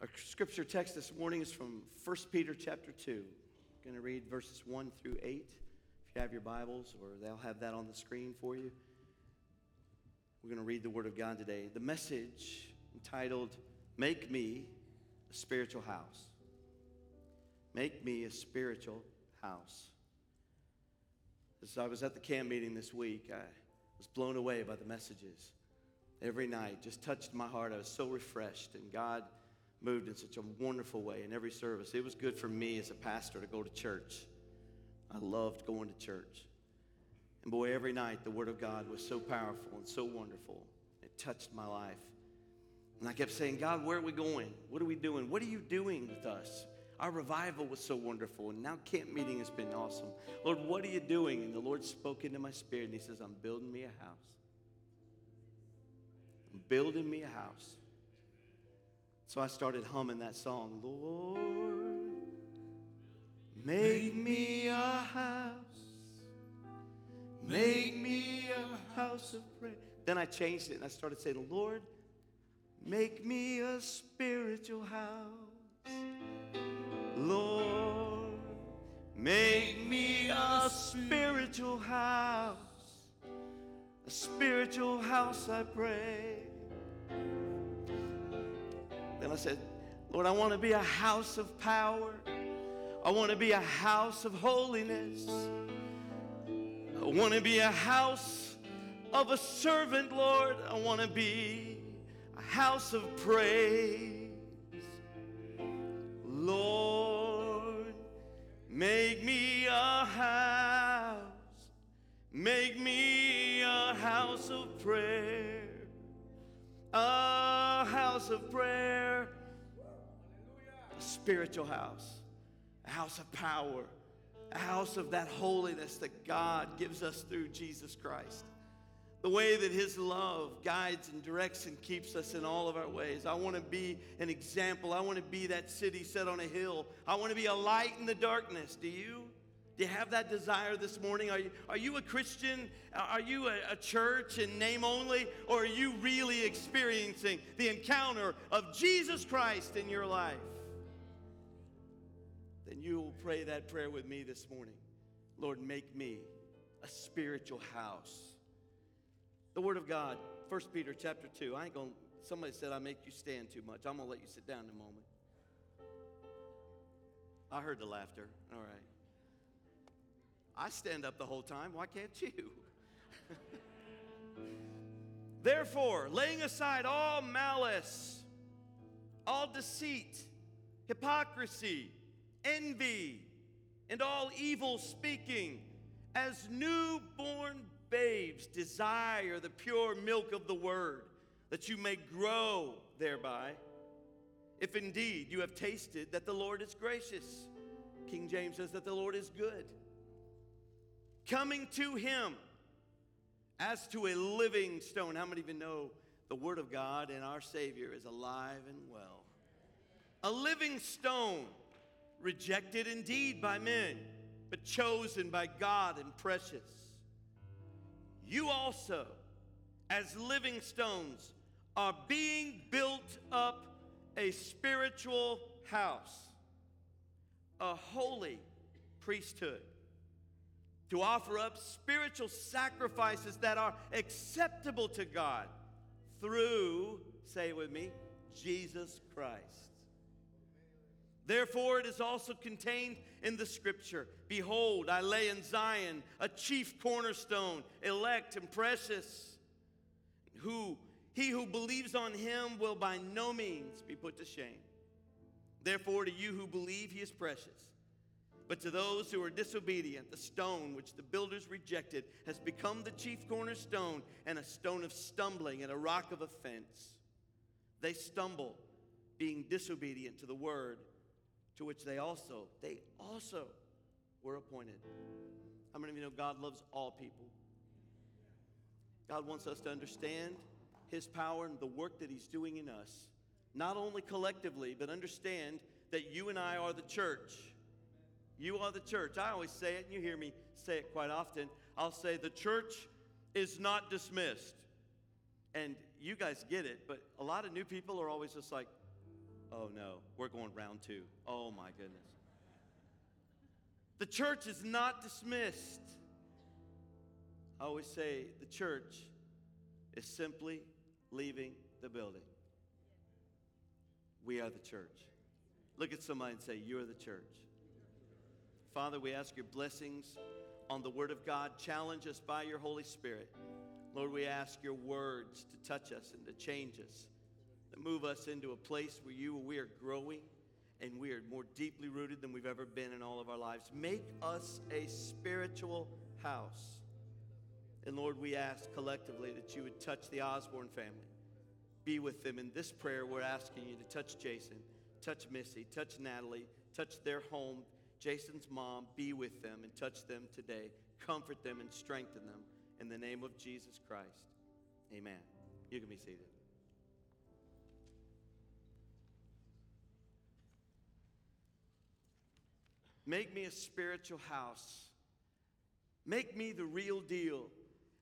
Our scripture text this morning is from 1 Peter chapter 2. I'm going to read verses 1 through 8. If you have your Bibles, or they'll have that on the screen for you. We're going to read the Word of God today. The message entitled, Make Me a Spiritual House. Make Me a Spiritual House. As I was at the camp meeting this week, I was blown away by the messages. Every night just touched my heart. I was so refreshed, and God moved in such a wonderful way in every service. It was good for me as a pastor to go to church. I loved going to church. And boy, every night the Word of God was so powerful and so wonderful. It touched my life. And I kept saying, God, where are we going? What are we doing? What are you doing with us? Our revival was so wonderful, and now camp meeting has been awesome. Lord, what are you doing? And the Lord spoke into my spirit, and He says, I'm building me a house. I'm building me a house. So I started humming that song, Lord, make me a house. Make me a house of prayer. Then I changed it and I started saying, Lord, make me a spiritual house. Lord, make me a spiritual house. A spiritual house, I pray. Then I said, Lord, I want to be a house of power. I want to be a house of holiness. I want to be a house of a servant, Lord. I want to be a house of praise. Lord, make me a house. Make me a house of prayer. A house of prayer. A spiritual house. A house of power a house of that holiness that God gives us through Jesus Christ. The way that His love guides and directs and keeps us in all of our ways. I want to be an example. I want to be that city set on a hill. I want to be a light in the darkness. Do you? Do you have that desire this morning? Are you, are you a Christian? Are you a, a church in name only? Or are you really experiencing the encounter of Jesus Christ in your life? then you will pray that prayer with me this morning. Lord, make me a spiritual house. The Word of God, 1 Peter chapter 2. I ain't going to, somebody said I make you stand too much. I'm going to let you sit down in a moment. I heard the laughter. All right. I stand up the whole time. Why can't you? Therefore, laying aside all malice, all deceit, hypocrisy, envy, and all evil speaking, as newborn babes desire the pure milk of the word, that you may grow thereby. If indeed you have tasted that the Lord is gracious. King James says that the Lord is good. Coming to him as to a living stone. How many of you know the Word of God and our Savior is alive and well? A living stone, rejected indeed by men, but chosen by God and precious. You also, as living stones, are being built up a spiritual house, a holy priesthood, to offer up spiritual sacrifices that are acceptable to God through, say it with me, Jesus Christ. Therefore, it is also contained in the scripture Behold, I lay in Zion a chief cornerstone, elect and precious, who he who believes on him will by no means be put to shame. Therefore, to you who believe, he is precious. But to those who are disobedient, the stone which the builders rejected has become the chief cornerstone and a stone of stumbling and a rock of offense. They stumble, being disobedient to the word to which they also, they also were appointed. How many of you know God loves all people? God wants us to understand His power and the work that He's doing in us, not only collectively, but understand that you and I are the church. You are the church. I always say it, and you hear me say it quite often. I'll say, The church is not dismissed. And you guys get it, but a lot of new people are always just like, Oh no, we're going round two. Oh my goodness. The church is not dismissed. I always say the church is simply leaving the building. We are the church. Look at somebody and say, You're the church. Father, we ask your blessings on the Word of God. Challenge us by your Holy Spirit. Lord, we ask your words to touch us and to change us, move us into a place where you we are growing and we are more deeply rooted than we've ever been in all of our lives. Make us a spiritual house. And Lord, we ask collectively that you would touch the Osborne family. Be with them. In this prayer, we're asking you to touch Jason, touch Missy, touch Natalie, touch their home, Jason's mom. Be with them and touch them today. Comfort them and strengthen them. In the name of Jesus Christ. Amen. You can be seated. Make me a spiritual house. Make me the real deal.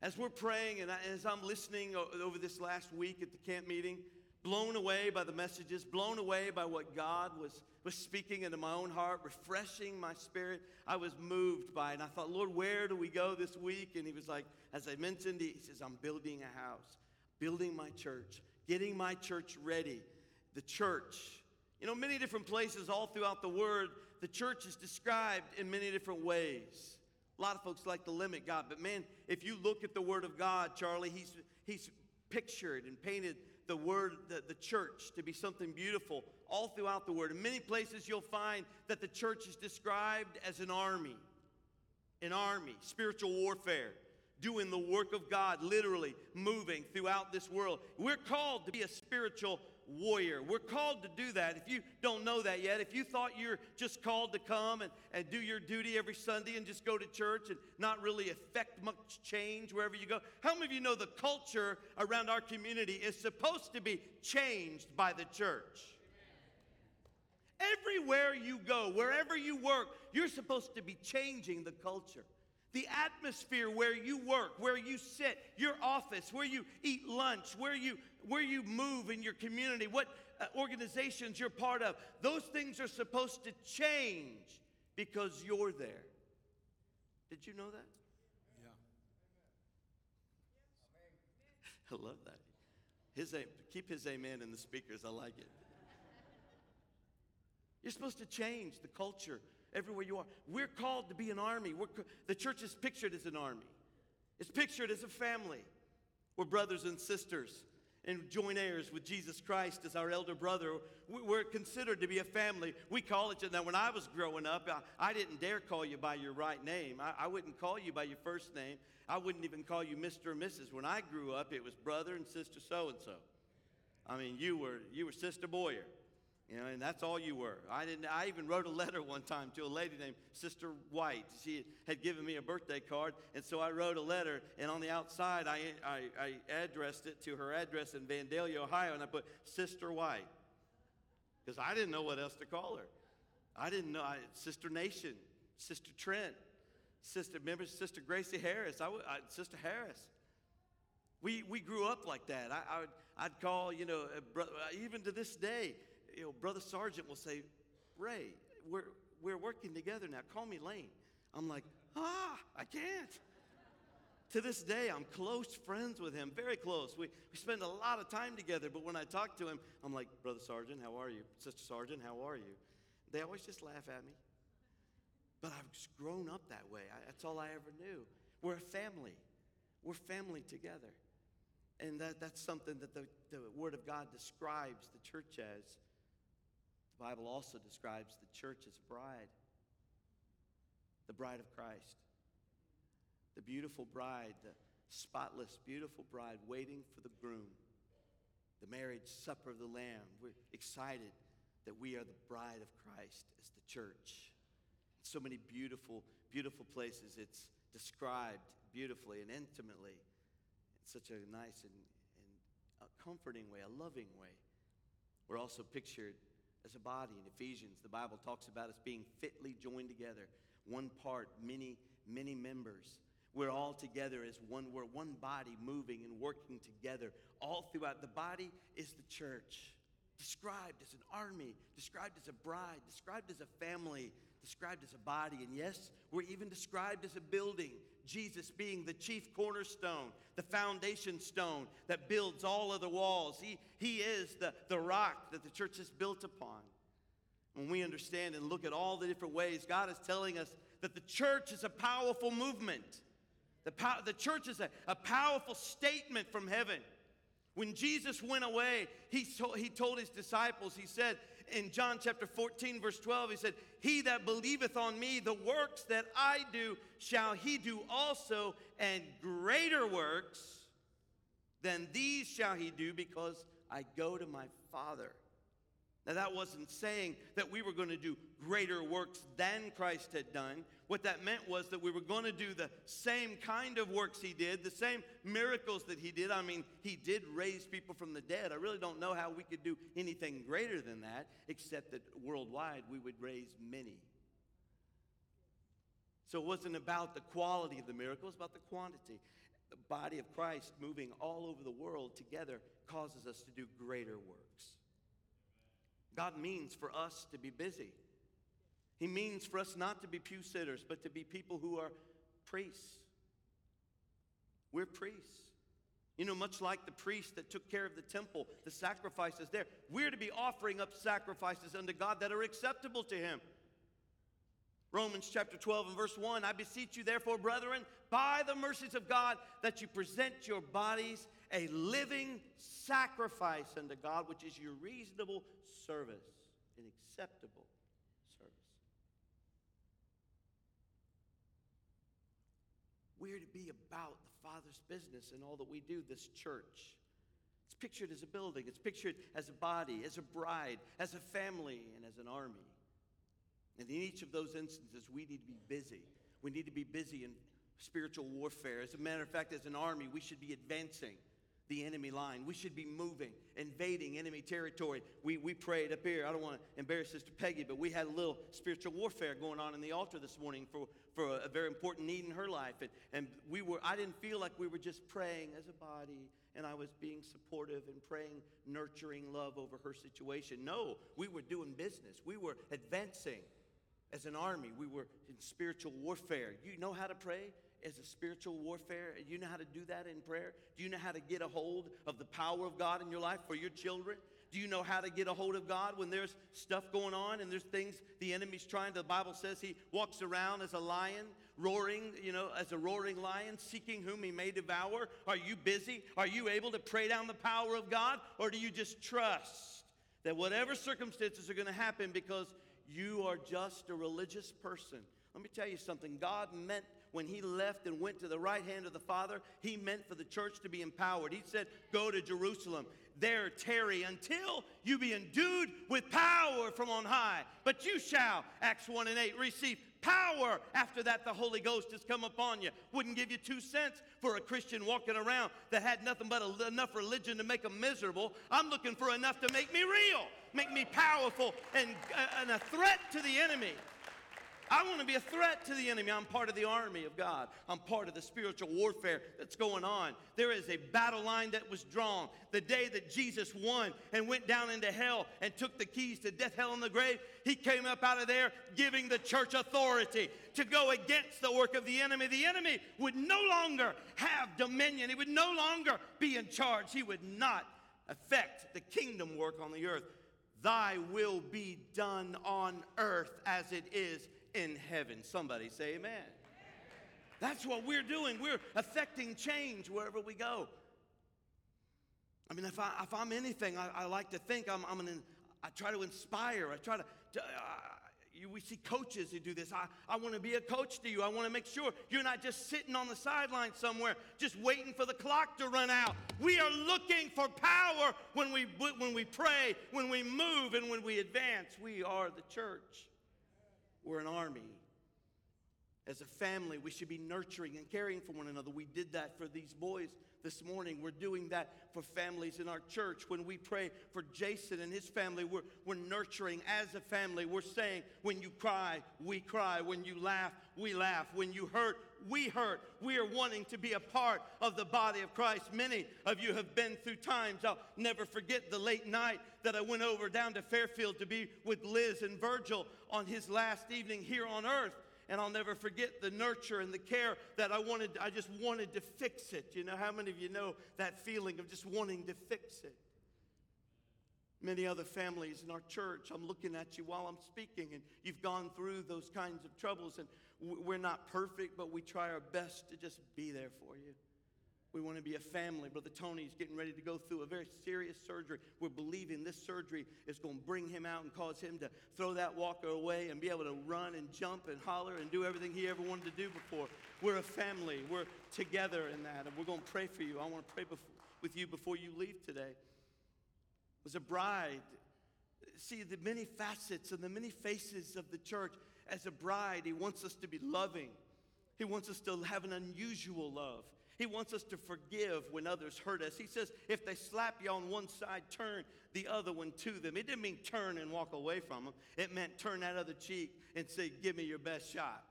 As we're praying and as I'm listening over this last week at the camp meeting, blown away by the messages, blown away by what God was, was speaking into my own heart, refreshing my spirit, I was moved by it. And I thought, Lord, where do we go this week? And He was like, as I mentioned, He says, I'm building a house, building my church, getting my church ready. The church. You know, many different places all throughout the Word, the church is described in many different ways. A lot of folks like to limit God, but man, if you look at the Word of God, Charlie, He's, he's pictured and painted the Word, the, the church, to be something beautiful all throughout the Word. In many places, you'll find that the church is described as an army, an army, spiritual warfare, doing the work of God, literally moving throughout this world. We're called to be a spiritual warrior. We're called to do that. If you don't know that yet, if you thought you're just called to come and, and do your duty every Sunday and just go to church and not really affect much change wherever you go, how many of you know the culture around our community is supposed to be changed by the church? Everywhere you go, wherever you work, you're supposed to be changing the culture. The atmosphere where you work, where you sit, your office, where you eat lunch, where you where you move in your community, what uh, organizations you're part of. Those things are supposed to change because you're there. Did you know that? Yeah. I love that. His keep his amen in the speakers. I like it. You're supposed to change the culture everywhere you are. We're called to be an army. We're, the church is pictured as an army. It's pictured as a family. We're brothers and sisters. and joint heirs with Jesus Christ as our elder brother. We- We're considered to be a family. We call each other. Now, when I was growing up, I, I didn't dare call you by your right name. I, I wouldn't call you by your first name. I wouldn't even call you Mr. or Mrs. When I grew up, it was brother and sister so and so. I mean, you were you were Sister Boyer, you know, and that's all you were. I didn't. I even wrote a letter one time to a lady named Sister White. She had given me a birthday card, and so I wrote a letter, and on the outside, I I, I addressed it to her address in Vandalia, Ohio, and I put Sister White because I didn't know what else to call her. I didn't know I, Sister Nation, Sister Trent, Sister. Remember Sister Gracie Harris? I, I Sister Harris. We, we grew up like that. I, I would, I'd call, you know, a bro- uh, even to this day, you know, Brother Sergeant will say, Ray, we're, we're working together now. Call me Lane. I'm like, ah, I can't. To this day, I'm close friends with him, very close. We, we spend a lot of time together, but when I talk to him, I'm like, Brother Sergeant, how are you? Sister Sergeant, how are you? They always just laugh at me. But I've grown up that way. I, that's all I ever knew. We're a family. We're family together. And that, that's something that the, the Word of God describes the church as. The Bible also describes the church as a bride, the bride of Christ. The beautiful bride, the spotless, beautiful bride waiting for the groom, the marriage supper of the Lamb. We're excited that we are the bride of Christ as the church. So many beautiful, beautiful places. It's described beautifully and intimately in such a nice and, and comforting way, a loving way. We're also pictured as a body in Ephesians. The Bible talks about us being fitly joined together, one part, many, many members. We're all together as one. We're one body moving and working together all throughout. The body is the church, described as an army, described as a bride, described as a family, described as a body. And yes, we're even described as a building. Jesus being the chief cornerstone, the foundation stone that builds all of the walls. He, he is the, the rock that the church is built upon. When we understand and look at all the different ways, God is telling us that the church is a powerful movement. The, pow- the church is a, a powerful statement from heaven. When Jesus went away, he, so, he told his disciples, he said in John chapter 14, verse 12, he said, He that believeth on me, the works that I do, shall he do also, and greater works than these shall he do, because I go to my Father. Now, that wasn't saying that we were going to do greater works than Christ had done. What that meant was that we were going to do the same kind of works he did, the same miracles that he did. I mean, he did raise people from the dead. I really don't know how we could do anything greater than that, except that worldwide we would raise many. So it wasn't about the quality of the miracle, it's about the quantity. The body of Christ moving all over the world together causes us to do greater works. God means for us to be busy. He means for us not to be pew sitters, but to be people who are priests. We're priests. You know, much like the priest that took care of the temple, the sacrifices there, we're to be offering up sacrifices unto God that are acceptable to Him. Romans chapter 12 and verse 1 I beseech you, therefore, brethren, by the mercies of God, that you present your bodies a living sacrifice unto God, which is your reasonable service, an acceptable service. We're to be about the Father's business in all that we do, this church. It's pictured as a building, it's pictured as a body, as a bride, as a family, and as an army. And in each of those instances, we need to be busy. We need to be busy in spiritual warfare. As a matter of fact, as an army, we should be advancing the enemy line. We should be moving, invading enemy territory. We, we prayed up here. I don't want to embarrass Sister Peggy, but we had a little spiritual warfare going on in the altar this morning for, for a, very important need in her life. And, and we were, I didn't feel like we were just praying as a body and I was being supportive and praying nurturing love over her situation. No, we were doing business. We were advancing as an army. We were in spiritual warfare. You know how to pray? As a spiritual warfare? You know how to do that in prayer? Do you know how to get a hold of the power of God in your life for your children? Do you know how to get a hold of God when there's stuff going on and there's things the enemy's trying to? The Bible says he walks around as a lion, roaring, you know, as a roaring lion, seeking whom he may devour? Are you busy? Are you able to pray down the power of God? Or do you just trust that whatever circumstances are going to happen because you are just a religious person? Let me tell you something. God meant when he left and went to the right hand of the Father, he meant for the church to be empowered. He said, Go to Jerusalem, there tarry until you be endued with power from on high. But you shall, Acts 1 and 8, receive power after that the Holy Ghost has come upon you. Wouldn't give you two cents for a Christian walking around that had nothing but a, enough religion to make them miserable. I'm looking for enough to make me real, make me powerful, and, uh, and a threat to the enemy. I want to be a threat to the enemy. I'm part of the army of God. I'm part of the spiritual warfare that's going on. There is a battle line that was drawn. The day that Jesus won and went down into hell and took the keys to death, hell, and the grave, he came up out of there giving the church authority to go against the work of the enemy. The enemy would no longer have dominion, he would no longer be in charge, he would not affect the kingdom work on the earth. Thy will be done on earth as it is in heaven. Somebody say amen. That's what we're doing. We're affecting change wherever we go. I mean, if, I, if I'm anything, I, I like to think I'm, I'm an, I try to inspire. I try to, to uh, you, we see coaches who do this. I, I want to be a coach to you. I want to make sure you're not just sitting on the sideline somewhere, just waiting for the clock to run out. We are looking for power when we, when we pray, when we move, and when we advance. We are the church. We're an army. As a family, we should be nurturing and caring for one another. We did that for these boys this morning. We're doing that for families in our church. When we pray for Jason and his family, we're, we're nurturing as a family. We're saying, when you cry, we cry. When you laugh, we laugh. When you hurt, we hurt. We are wanting to be a part of the body of Christ. Many of you have been through times. I'll never forget the late night that I went over down to Fairfield to be with Liz and Virgil on his last evening here on earth and I'll never forget the nurture and the care that I wanted. I just wanted to fix it. You know, how many of you know that feeling of just wanting to fix it? Many other families in our church, I'm looking at you while I'm speaking, and you've gone through those kinds of troubles, and we're not perfect, but we try our best to just be there for you. We want to be a family. Brother Tony's getting ready to go through a very serious surgery. We're believing this surgery is going to bring him out and cause him to throw that walker away and be able to run and jump and holler and do everything he ever wanted to do before. We're a family. We're together in that, and we're going to pray for you. I want to pray before, with you before you leave today. As a bride, see the many facets and the many faces of the church. As a bride, he wants us to be loving. He wants us to have an unusual love. He wants us to forgive when others hurt us. He says, if they slap you on one side, turn the other one to them. It didn't mean turn and walk away from them, it meant turn that other cheek and say, give me your best shot.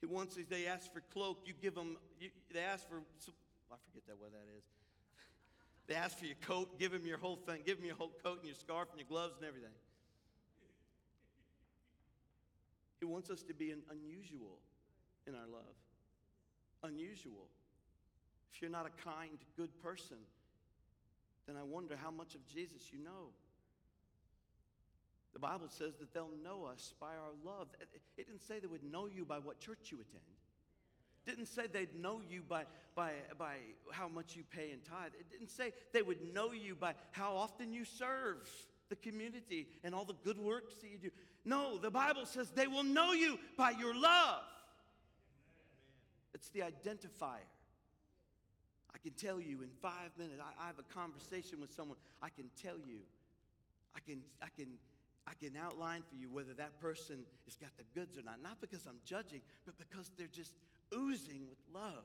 He wants, if they ask for cloak, you give them, you, they ask for, I forget that what that is. They ask for your coat, give them your whole thing, give them your whole coat and your scarf and your gloves and everything. He wants us to be an unusual in our love unusual. If you're not a kind, good person, then I wonder how much of Jesus you know. The Bible says that they'll know us by our love. It didn't say they would know you by what church you attend. It didn't say they'd know you by, by, by how much you pay in tithe. It didn't say they would know you by how often you serve the community and all the good works that you do. No, the Bible says they will know you by your love. It's the identifier. I can tell you in five minutes, I, I, have a conversation with someone, I can tell you, I can, I can, I can outline for you whether that person has got the goods or not. Not because I'm judging, but because they're just oozing with love.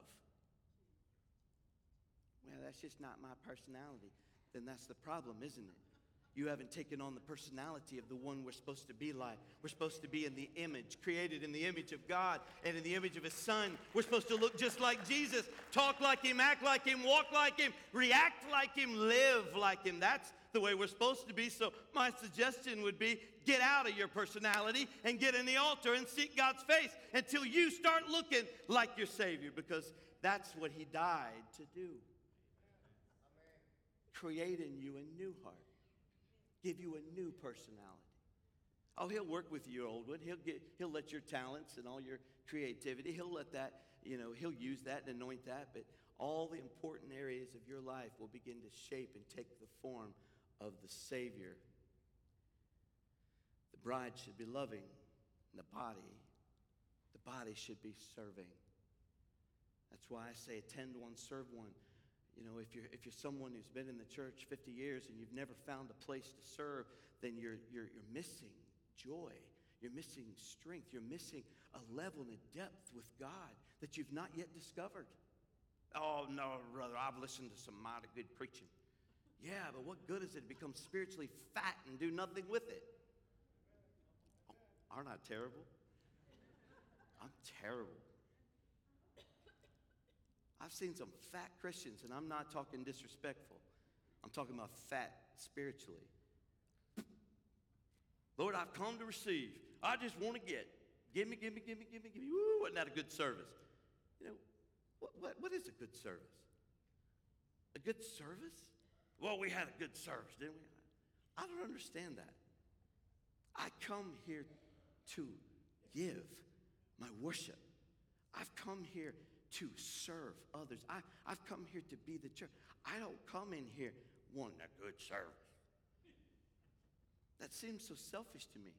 Well, that's just not my personality. Then that's the problem, isn't it? You haven't taken on the personality of the one we're supposed to be like. We're supposed to be in the image, created in the image of God and in the image of His Son. We're supposed to look just like Jesus, talk like Him, act like Him, walk like Him, react like Him, live like Him. That's the way we're supposed to be. So, my suggestion would be get out of your personality and get in the altar and seek God's face until you start looking like your Savior because that's what He died to do. Create in you a new heart give you a new personality. Oh, he'll work with you, old one. He'll get he'll let your talents and all your creativity, he'll let that, you know, he'll use that and anoint that, but all the important areas of your life will begin to shape and take the form of the Savior. The bride should be loving, and the body, the body should be serving. That's why I say attend one, serve one. You know, if you're, if you're someone who's been in the church 50 years and you've never found a place to serve, then you're, you're, you're missing joy. You're missing strength. You're missing a level and a depth with God that you've not yet discovered. Oh, no, brother, I've listened to some mighty good preaching. Yeah, but what good is it to become spiritually fat and do nothing with it? Oh, aren't I terrible? I'm terrible. I've seen some fat Christians, and I'm not talking disrespectful. I'm talking about fat spiritually. Lord, I've come to receive. I just want to get. Give me, give me, give me, give me, give me. Wasn't that a good service? You know, what, what, what is a good service? A good service? Well, we had a good service, didn't we? I don't understand that. I come here to give my worship. I've come here to serve others. I, I've come here to be the church. I don't come in here wanting a good service. That seems so selfish to me.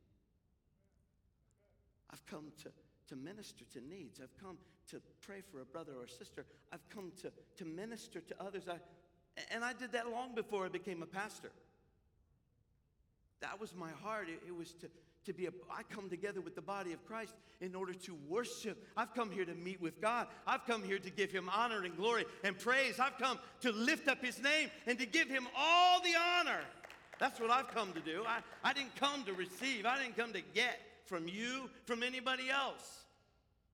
I've come to, to minister to needs. I've come to pray for a brother or a sister. I've come to, to minister to others. I, and I did that long before I became a pastor. That was my heart. It, it was to, to be a, I come together with the body of Christ in order to worship. I've come here to meet with God. I've come here to give him honor and glory and praise. I've come to lift up his name and to give him all the honor. That's what I've come to do. I, I didn't come to receive, I didn't come to get from you, from anybody else.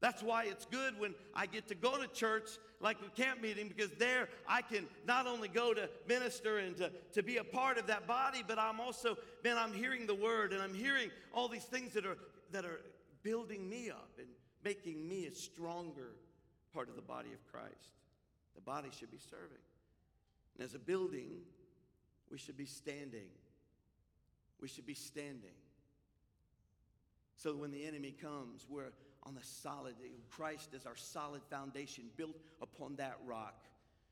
That's why it's good when I get to go to church like a camp meeting because there I can not only go to minister and to, to be a part of that body, but I'm also, man, I'm hearing the word and I'm hearing all these things that are that are building me up and making me a stronger part of the body of Christ. The body should be serving. And as a building, we should be standing. We should be standing. So when the enemy comes, we're on the solid, Christ is our solid foundation built upon that rock.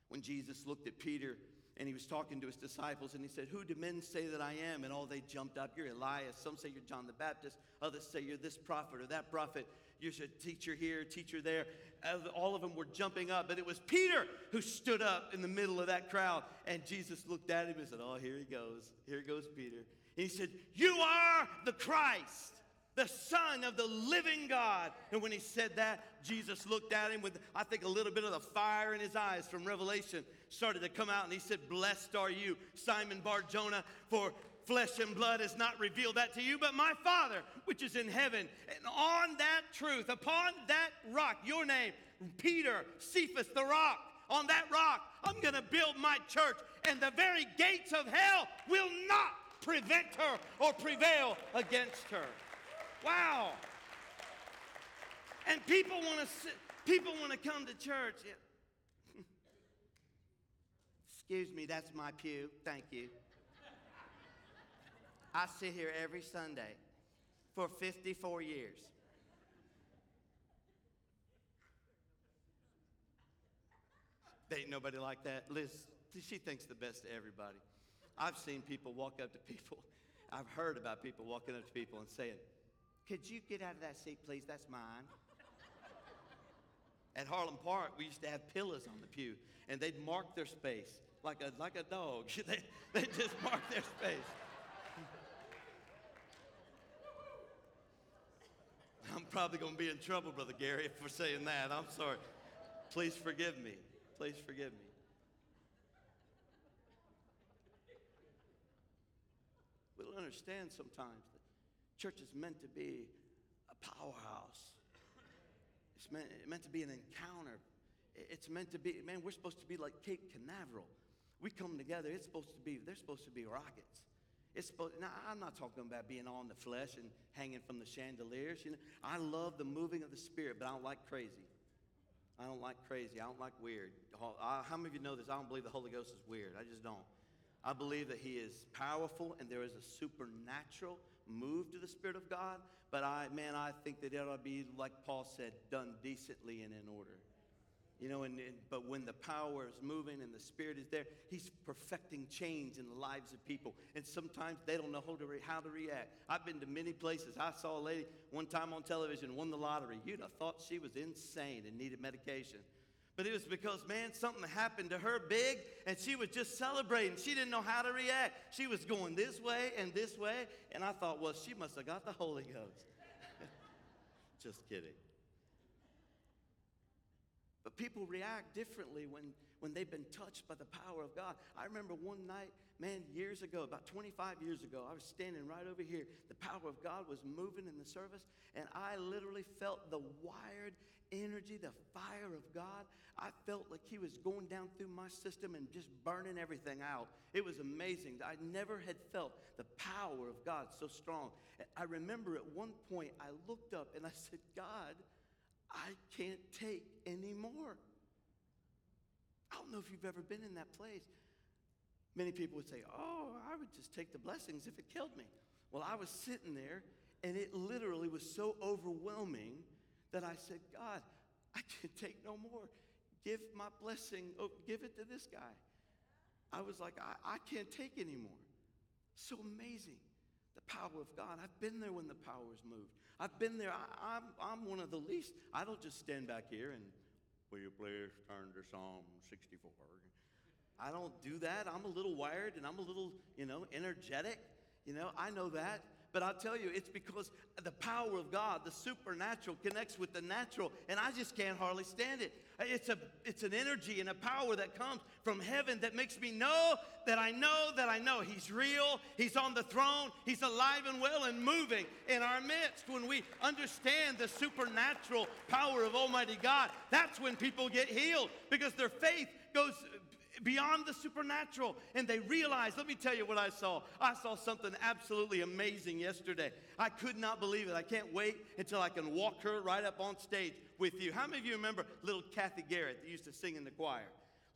When Jesus looked at Peter and he was talking to his disciples and he said, Who do men say that I am? And all they jumped up, You're Elias. Some say you're John the Baptist. Others say you're this prophet or that prophet. You're a teacher here, teacher there. All of them were jumping up, but it was Peter who stood up in the middle of that crowd. And Jesus looked at him and said, Oh, here he goes. Here goes Peter. And he said, You are the Christ the Son of the living God. And when he said that, Jesus looked at him with, I think, a little bit of the fire in his eyes from Revelation started to come out. And he said, Blessed are you, Simon Bar Jonah, for flesh and blood has not revealed that to you, but my Father, which is in heaven. And on that truth, upon that rock, your name, Peter, Cephas, the rock, on that rock, I'm going to build my church, and the very gates of hell will not prevent her or prevail against her. Wow. And people want to people want to come to church. Excuse me, that's my pew. Thank you. I sit here every Sunday for 54 years. Ain't nobody like that. Liz, she thinks the best of everybody. I've seen people walk up to people. I've heard about people walking up to people and saying, could you get out of that seat, please? That's mine. At Harlem Park, we used to have pillars on the pew, and they'd mark their space like a, like a dog. they, they just mark their space. I'm probably going to be in trouble, Brother Gary, for saying that. I'm sorry. Please forgive me. Please forgive me. We don't understand sometimes Church is meant to be a powerhouse. It's meant, meant to be an encounter. It's meant to be, man, we're supposed to be like Cape Canaveral. We come together, it's supposed to be, they're supposed to be rockets. It's supposed, now, I'm not talking about being all in the flesh and hanging from the chandeliers. You know, I love the moving of the Spirit, but I don't like crazy. I don't like crazy. I don't like weird. Uh, how many of you know this? I don't believe the Holy Ghost is weird. I just don't. I believe that He is powerful and there is a supernatural moved to the Spirit of God, but I, man, I think that it ought to be, like Paul said, done decently and in order. You know, and, and but when the power is moving and the Spirit is there, He's perfecting change in the lives of people. And sometimes they don't know how to, re- how to react. I've been to many places. I saw a lady one time on television won the lottery. You'd have thought she was insane and needed medication. But it was because, man, something happened to her big, and she was just celebrating. She didn't know how to react. She was going this way and this way, and I thought, well, she must have got the Holy Ghost. just kidding. But people react differently when, when they've been touched by the power of God. I remember one night, man, years ago, about 25 years ago, I was standing right over here. The power of God was moving in the service, and I literally felt the wired energy, the fire of God. I felt like He was going down through my system and just burning everything out. It was amazing. I never had felt the power of God so strong. I remember at one point, I looked up and I said, God, I can't take anymore. I don't know if you've ever been in that place. Many people would say, Oh, I would just take the blessings if it killed me. Well, I was sitting there, and it literally was so overwhelming that I said, God, I can't take no more. Give my blessing, oh, give it to this guy. I was like, I, I can't take anymore. So amazing. The power of God. I've been there when the power is moved. I've been there. I, I'm, I'm one of the least. I don't just stand back here and, will you please turn to Psalm 64? I don't do that. I'm a little wired and I'm a little, you know, energetic. You know, I know that. But I'll tell you, it's because the power of God, the supernatural, connects with the natural, and I just can't hardly stand it. It's, a, it's an energy and a power that comes from heaven that makes me know that I know that I know He's real, He's on the throne, He's alive and well and moving in our midst. When we understand the supernatural power of Almighty God, that's when people get healed because their faith goes beyond the supernatural and they realize let me tell you what i saw. I saw something absolutely amazing yesterday. I could not believe it. I can't wait until i can walk her right up on stage with you. How many of you remember little kathy garrett that used to sing in the choir?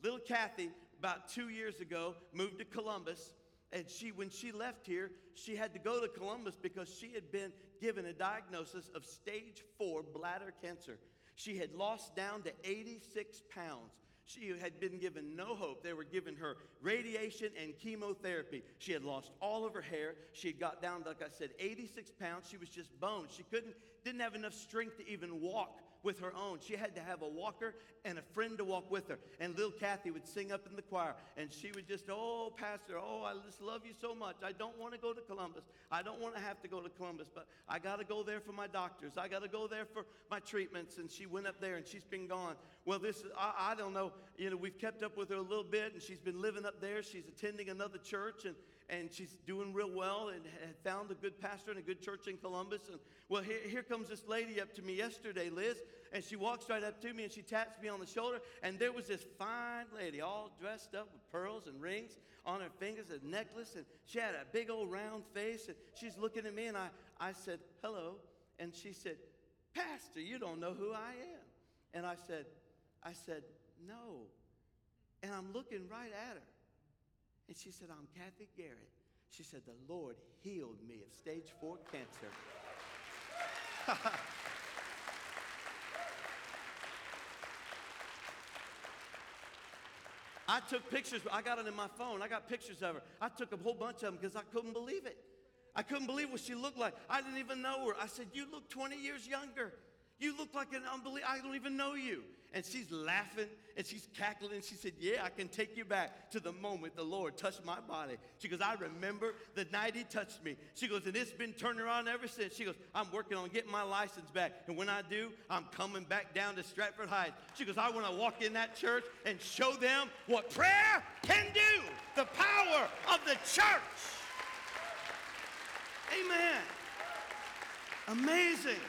Little kathy about two years ago moved to columbus and she when she left here she had to go to columbus because she had been given a diagnosis of stage four bladder cancer. She had lost down to 86 pounds she had been given no hope. They were giving her radiation and chemotherapy. She had lost all of her hair. She had got down, like I said, 86 pounds. She was just bone. She couldn't, didn't have enough strength to even walk with her own. She had to have a walker and a friend to walk with her. And little Kathy would sing up in the choir, and she would just, oh, Pastor, oh, I just love you so much. I don't want to go to Columbus. I don't want to have to go to Columbus, but I got to go there for my doctors. I got to go there for my treatments. And she went up there, and she's been gone. Well, this, I, I don't know, you know, we've kept up with her a little bit, and she's been living up there. She's attending another church, and and she's doing real well and had found a good pastor and a good church in Columbus. And well, here, here comes this lady up to me yesterday, Liz, and she walks right up to me and she taps me on the shoulder. And there was this fine lady, all dressed up with pearls and rings on her fingers, a necklace, and she had a big old round face. And she's looking at me, and I, I said, Hello. And she said, Pastor, you don't know who I am. And I said, I said, No. And I'm looking right at her. And she said, I'm Kathy Garrett. She said, The Lord healed me of stage four cancer. I took pictures. I got it in my phone. I got pictures of her. I took a whole bunch of them because I couldn't believe it. I couldn't believe what she looked like. I didn't even know her. I said, You look 20 years younger. You look like an unbeliever. I don't even know you. And she's laughing and she's cackling. She said, Yeah, I can take you back to the moment the Lord touched my body. She goes, I remember the night he touched me. She goes, And it's been turning around ever since. She goes, I'm working on getting my license back. And when I do, I'm coming back down to Stratford Heights. She goes, I want to walk in that church and show them what prayer can do the power of the church. Amen. Amazing.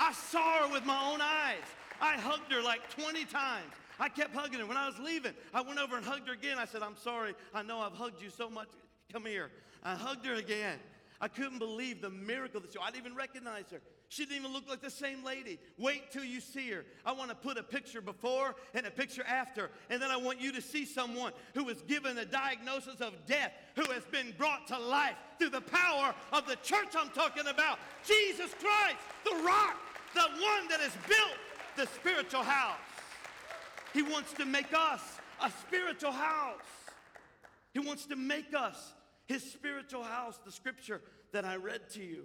I saw her with my own eyes. I hugged her like 20 times. I kept hugging her. When I was leaving, I went over and hugged her again. I said, I'm sorry. I know I've hugged you so much. Come here. I hugged her again. I couldn't believe the miracle that she, I didn't even recognize her. She didn't even look like the same lady. Wait till you see her. I want to put a picture before and a picture after. And then I want you to see someone who was given a diagnosis of death, who has been brought to life through the power of the church I'm talking about. Jesus Christ, the rock, the one that has built the spiritual house. He wants to make us a spiritual house. He wants to make us his spiritual house, the scripture that I read to you.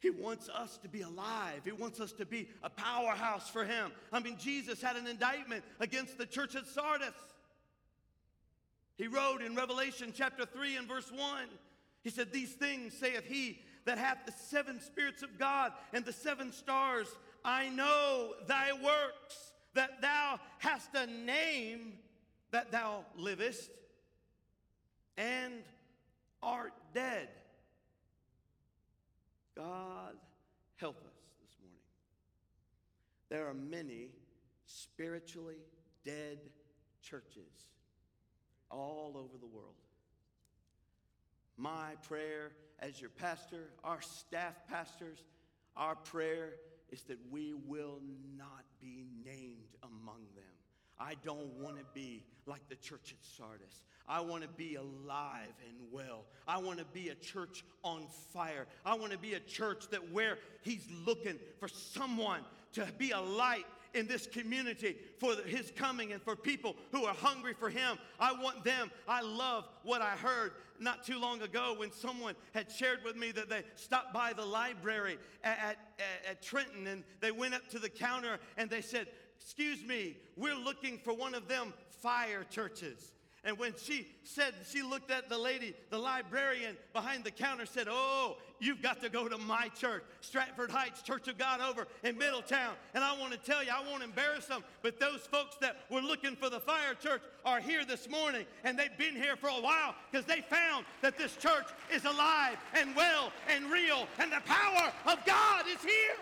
He wants us to be alive. He wants us to be a powerhouse for Him. I mean, Jesus had an indictment against the church at Sardis. He wrote in Revelation chapter 3 and verse 1, He said, These things saith He that hath the seven spirits of God and the seven stars. I know thy works, that thou hast a name that thou livest and art dead. God, help us this morning. There are many spiritually dead churches all over the world. My prayer as your pastor, our staff pastors, our prayer is that we will not be named among them. I don't want to be like the church at Sardis. I want to be alive and well. I want to be a church on fire. I want to be a church that where he's looking for someone to be a light in this community for his coming and for people who are hungry for him. I want them. I love what I heard not too long ago when someone had shared with me that they stopped by the library at, at, at Trenton and they went up to the counter and they said, Excuse me, we're looking for one of them fire churches. And when she said, she looked at the lady, the librarian behind the counter said, Oh, you've got to go to my church, Stratford Heights Church of God over in Middletown. And I want to tell you, I won't embarrass them, but those folks that were looking for the fire church are here this morning. And they've been here for a while because they found that this church is alive and well and real. And the power of God is here.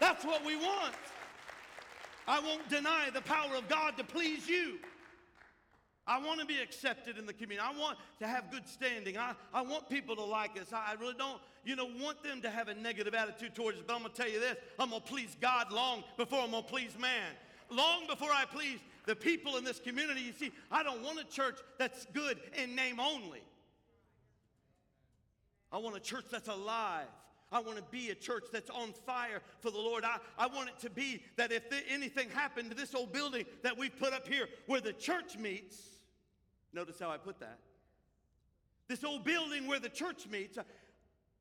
That's what we want. I won't deny the power of God to please you. I want to be accepted in the community. I want to have good standing. I, I want people to like us. I, I really don't, you know, want them to have a negative attitude towards us. But I'm going to tell you this I'm going to please God long before I'm going to please man. Long before I please the people in this community. You see, I don't want a church that's good in name only. I want a church that's alive. I want to be a church that's on fire for the Lord. I, I want it to be that if anything happened to this old building that we've put up here where the church meets, notice how I put that. This old building where the church meets,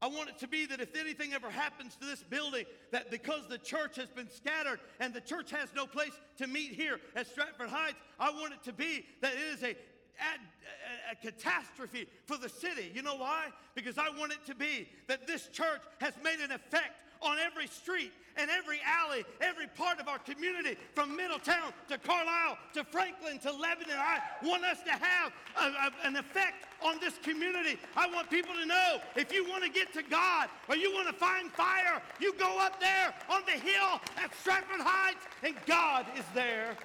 I, want it to be that if anything ever happens to this building, that because the church has been scattered and the church has no place to meet here at Stratford Heights, I want it to be that it is a a, a, catastrophe for the city. You know why? Because I want it to be that this church has made an effect on every street and every alley, every part of our community, from Middletown to Carlisle to Franklin to Lebanon. I want us to have a, a, an effect on this community. I want people to know if you want to get to God or you want to find fire, you go up there on the hill at Stratford Heights and God is there.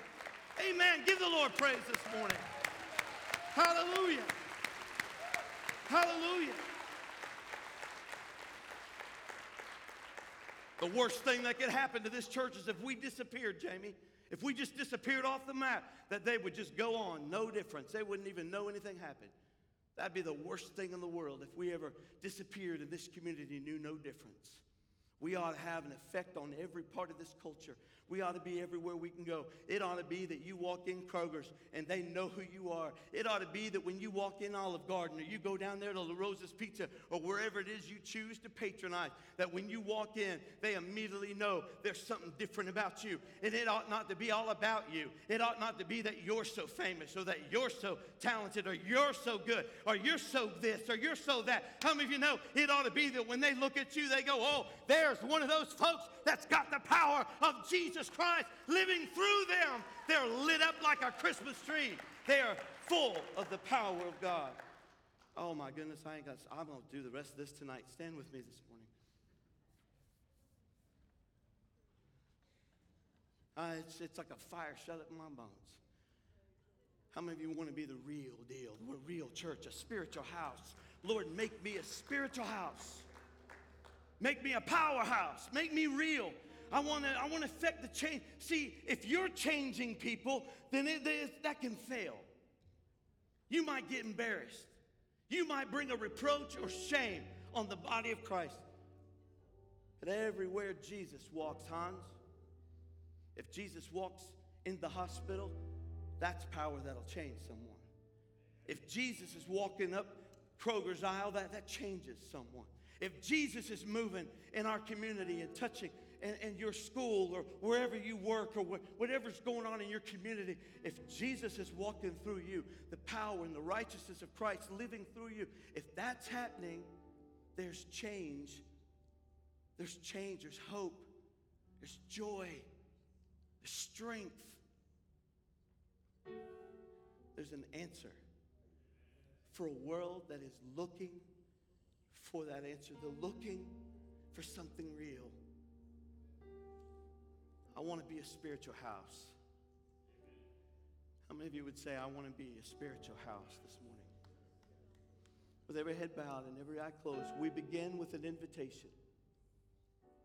Amen. Give the Lord praise this morning. Hallelujah. Hallelujah. The worst thing that could happen to this church is if we disappeared, Jamie. If we just disappeared off the map, that they would just go on, no difference. They wouldn't even know anything happened. That'd be the worst thing in the world if we ever disappeared and this community knew no difference. We ought to have an effect on every part of this culture. We ought to be everywhere we can go. It ought to be that you walk in Kroger's and they know who you are. It ought to be that when you walk in Olive Garden or you go down there to La Rosa's Pizza or wherever it is you choose to patronize, that when you walk in, they immediately know there's something different about you. And it ought not to be all about you. It ought not to be that you're so famous or that you're so talented or you're so good or you're so this or you're so that. How many of you know it ought to be that when they look at you, they go, oh, there's one of those folks that's got the power of Jesus Christ living through them. They're lit up like a Christmas tree. They are full of the power of God. Oh my goodness, I ain't got, I'm going to do the rest of this tonight. Stand with me this morning. Uh, it's, it's like a fire shut up in my bones. How many of you want to be the real deal? We're a real church, a spiritual house. Lord, make me a spiritual house. Make me a powerhouse. Make me real. I want to I want to affect the change. See, if you're changing people, then it, it- that can fail. You might get embarrassed. You might bring a reproach or shame on the body of Christ. But everywhere Jesus walks, Hans, if Jesus walks in the hospital, that's power that'll change someone. If Jesus is walking up Kroger's aisle, that, that changes someone. If Jesus is moving in our community and touching in your school or wherever you work or wh- whatever's going on in your community, if Jesus is walking through you, the power and the righteousness of Christ living through you, if that's happening, there's change. There's change, there's hope, there's joy, there's strength. There's an answer for a world that is looking for that answer. They're looking for something real. I want to be a spiritual house. How many of you would say, I want to be a spiritual house this morning? With every head bowed and every eye closed, we begin with an invitation.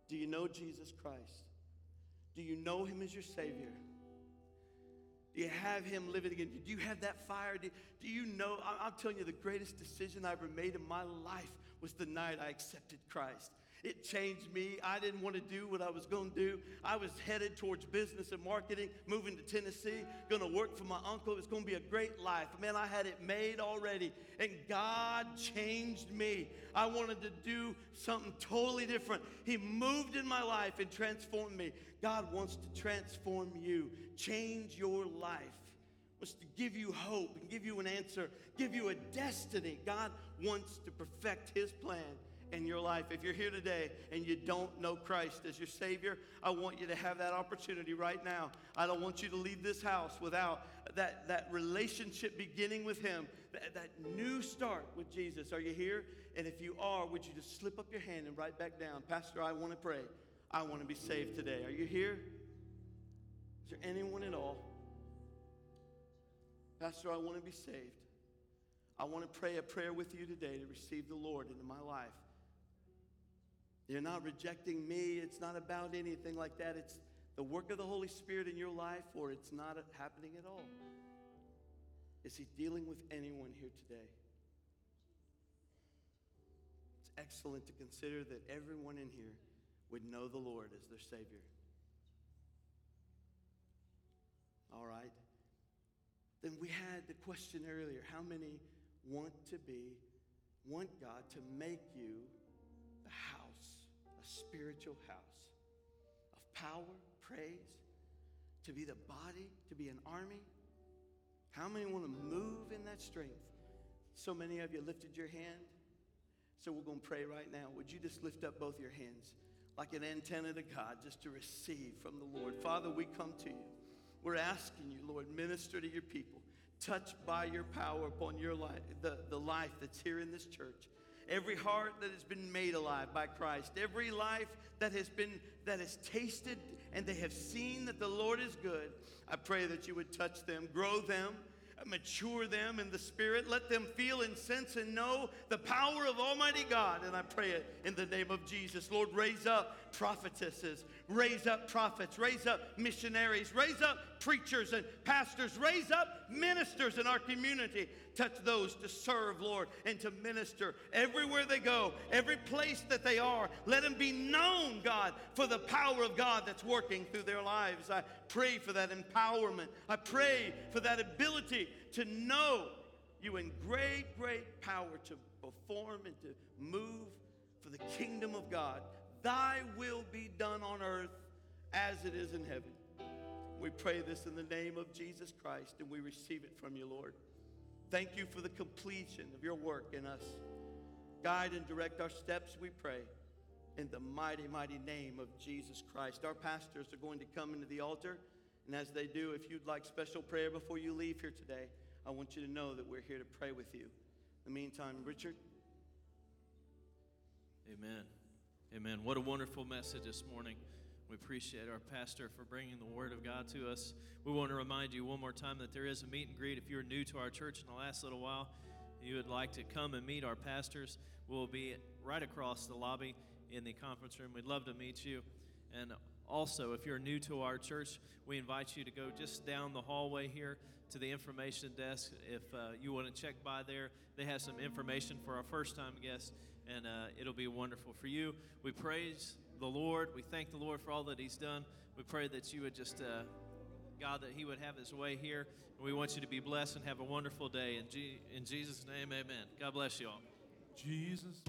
Do you know Jesus Christ? Do you know him as your Savior? Do you have him living again? Do you have that fire? Do, do you know? I'm telling you, the greatest decision I ever made in my life was the night I accepted Christ. It changed me. I didn't want to do what I was going to do. I was headed towards business and marketing, moving to Tennessee, going to work for my uncle. It was going to be a great life. Man, I had it made already. And God changed me. I wanted to do something totally different. He moved in my life and transformed me. God wants to transform you, change your life wants to give you hope and give you an answer, give you a destiny. God wants to perfect His plan in your life. If you're here today and you don't know Christ as your Savior, I want you to have that opportunity right now. I don't want you to leave this house without that, that relationship beginning with Him, that, that new start with Jesus. Are you here? And if you are, would you just slip up your hand and right back down, Pastor, I want to pray. I want to be saved today. Are you here? Is there anyone at all? Pastor, I want to be saved. I want to pray a prayer with you today to receive the Lord into my life. You're not rejecting me. It's not about anything like that. It's the work of the Holy Spirit in your life, or it's not happening at all. Is He dealing with anyone here today? It's excellent to consider that everyone in here would know the Lord as their Savior. All right? Then we had the question earlier how many want to be, want God to make you the house, spiritual house of power, praise, to be the body, to be an army? How many want to move in that strength? So many of you lifted your hand. So we're going to pray right now. Would you just lift up both your hands like an antenna to God just to receive from the Lord? Father, we come to you. We're asking you, Lord, minister to your people. Touch by your power upon your life, the, the life that's here in this church. Every heart that has been made alive by Christ, every life that has been that has tasted and they have seen that the Lord is good. I pray that you would touch them, grow them, mature them in the spirit. Let them feel and sense and know the power of Almighty God. And I pray it in the name of Jesus. Lord, raise up prophetesses, raise up prophets, raise up missionaries, raise up preachers and pastors, raise up ministers in our community. Touch those to serve, Lord, and to minister everywhere they go, every place that they are. Let them be known, God, for the power of God that's working through their lives. I pray for that empowerment. I pray for that ability to know you in great, great power to perform and to move for the kingdom of God. Thy will be done on earth as it is in heaven. We pray this in the name of Jesus Christ and we receive it from you, Lord. Thank you for the completion of your work in us. Guide and direct our steps, we pray, in the mighty, mighty name of Jesus Christ. Our pastors are going to come into the altar, and as they do, if you'd like special prayer before you leave here today, I want you to know that we're here to pray with you. In the meantime, Richard. Amen. Amen. What a wonderful message this morning. We appreciate our pastor for bringing the word of God to us. We want to remind you one more time that there is a meet and greet. If you're new to our church in the last little while, you would like to come and meet our pastors, we'll be right across the lobby in the conference room. We'd love to meet you. And also, if you're new to our church, we invite you to go just down the hallway here to the information desk. If uh, you want to check by there, they have some information for our first time guests, and uh, it'll be wonderful for you. We praise the Lord. We thank the Lord for all that He's done. We pray that you would just, uh, God, that He would have His way here. And we want you to be blessed and have a wonderful day. In, G- in Jesus' name, amen. God bless you all. Jesus.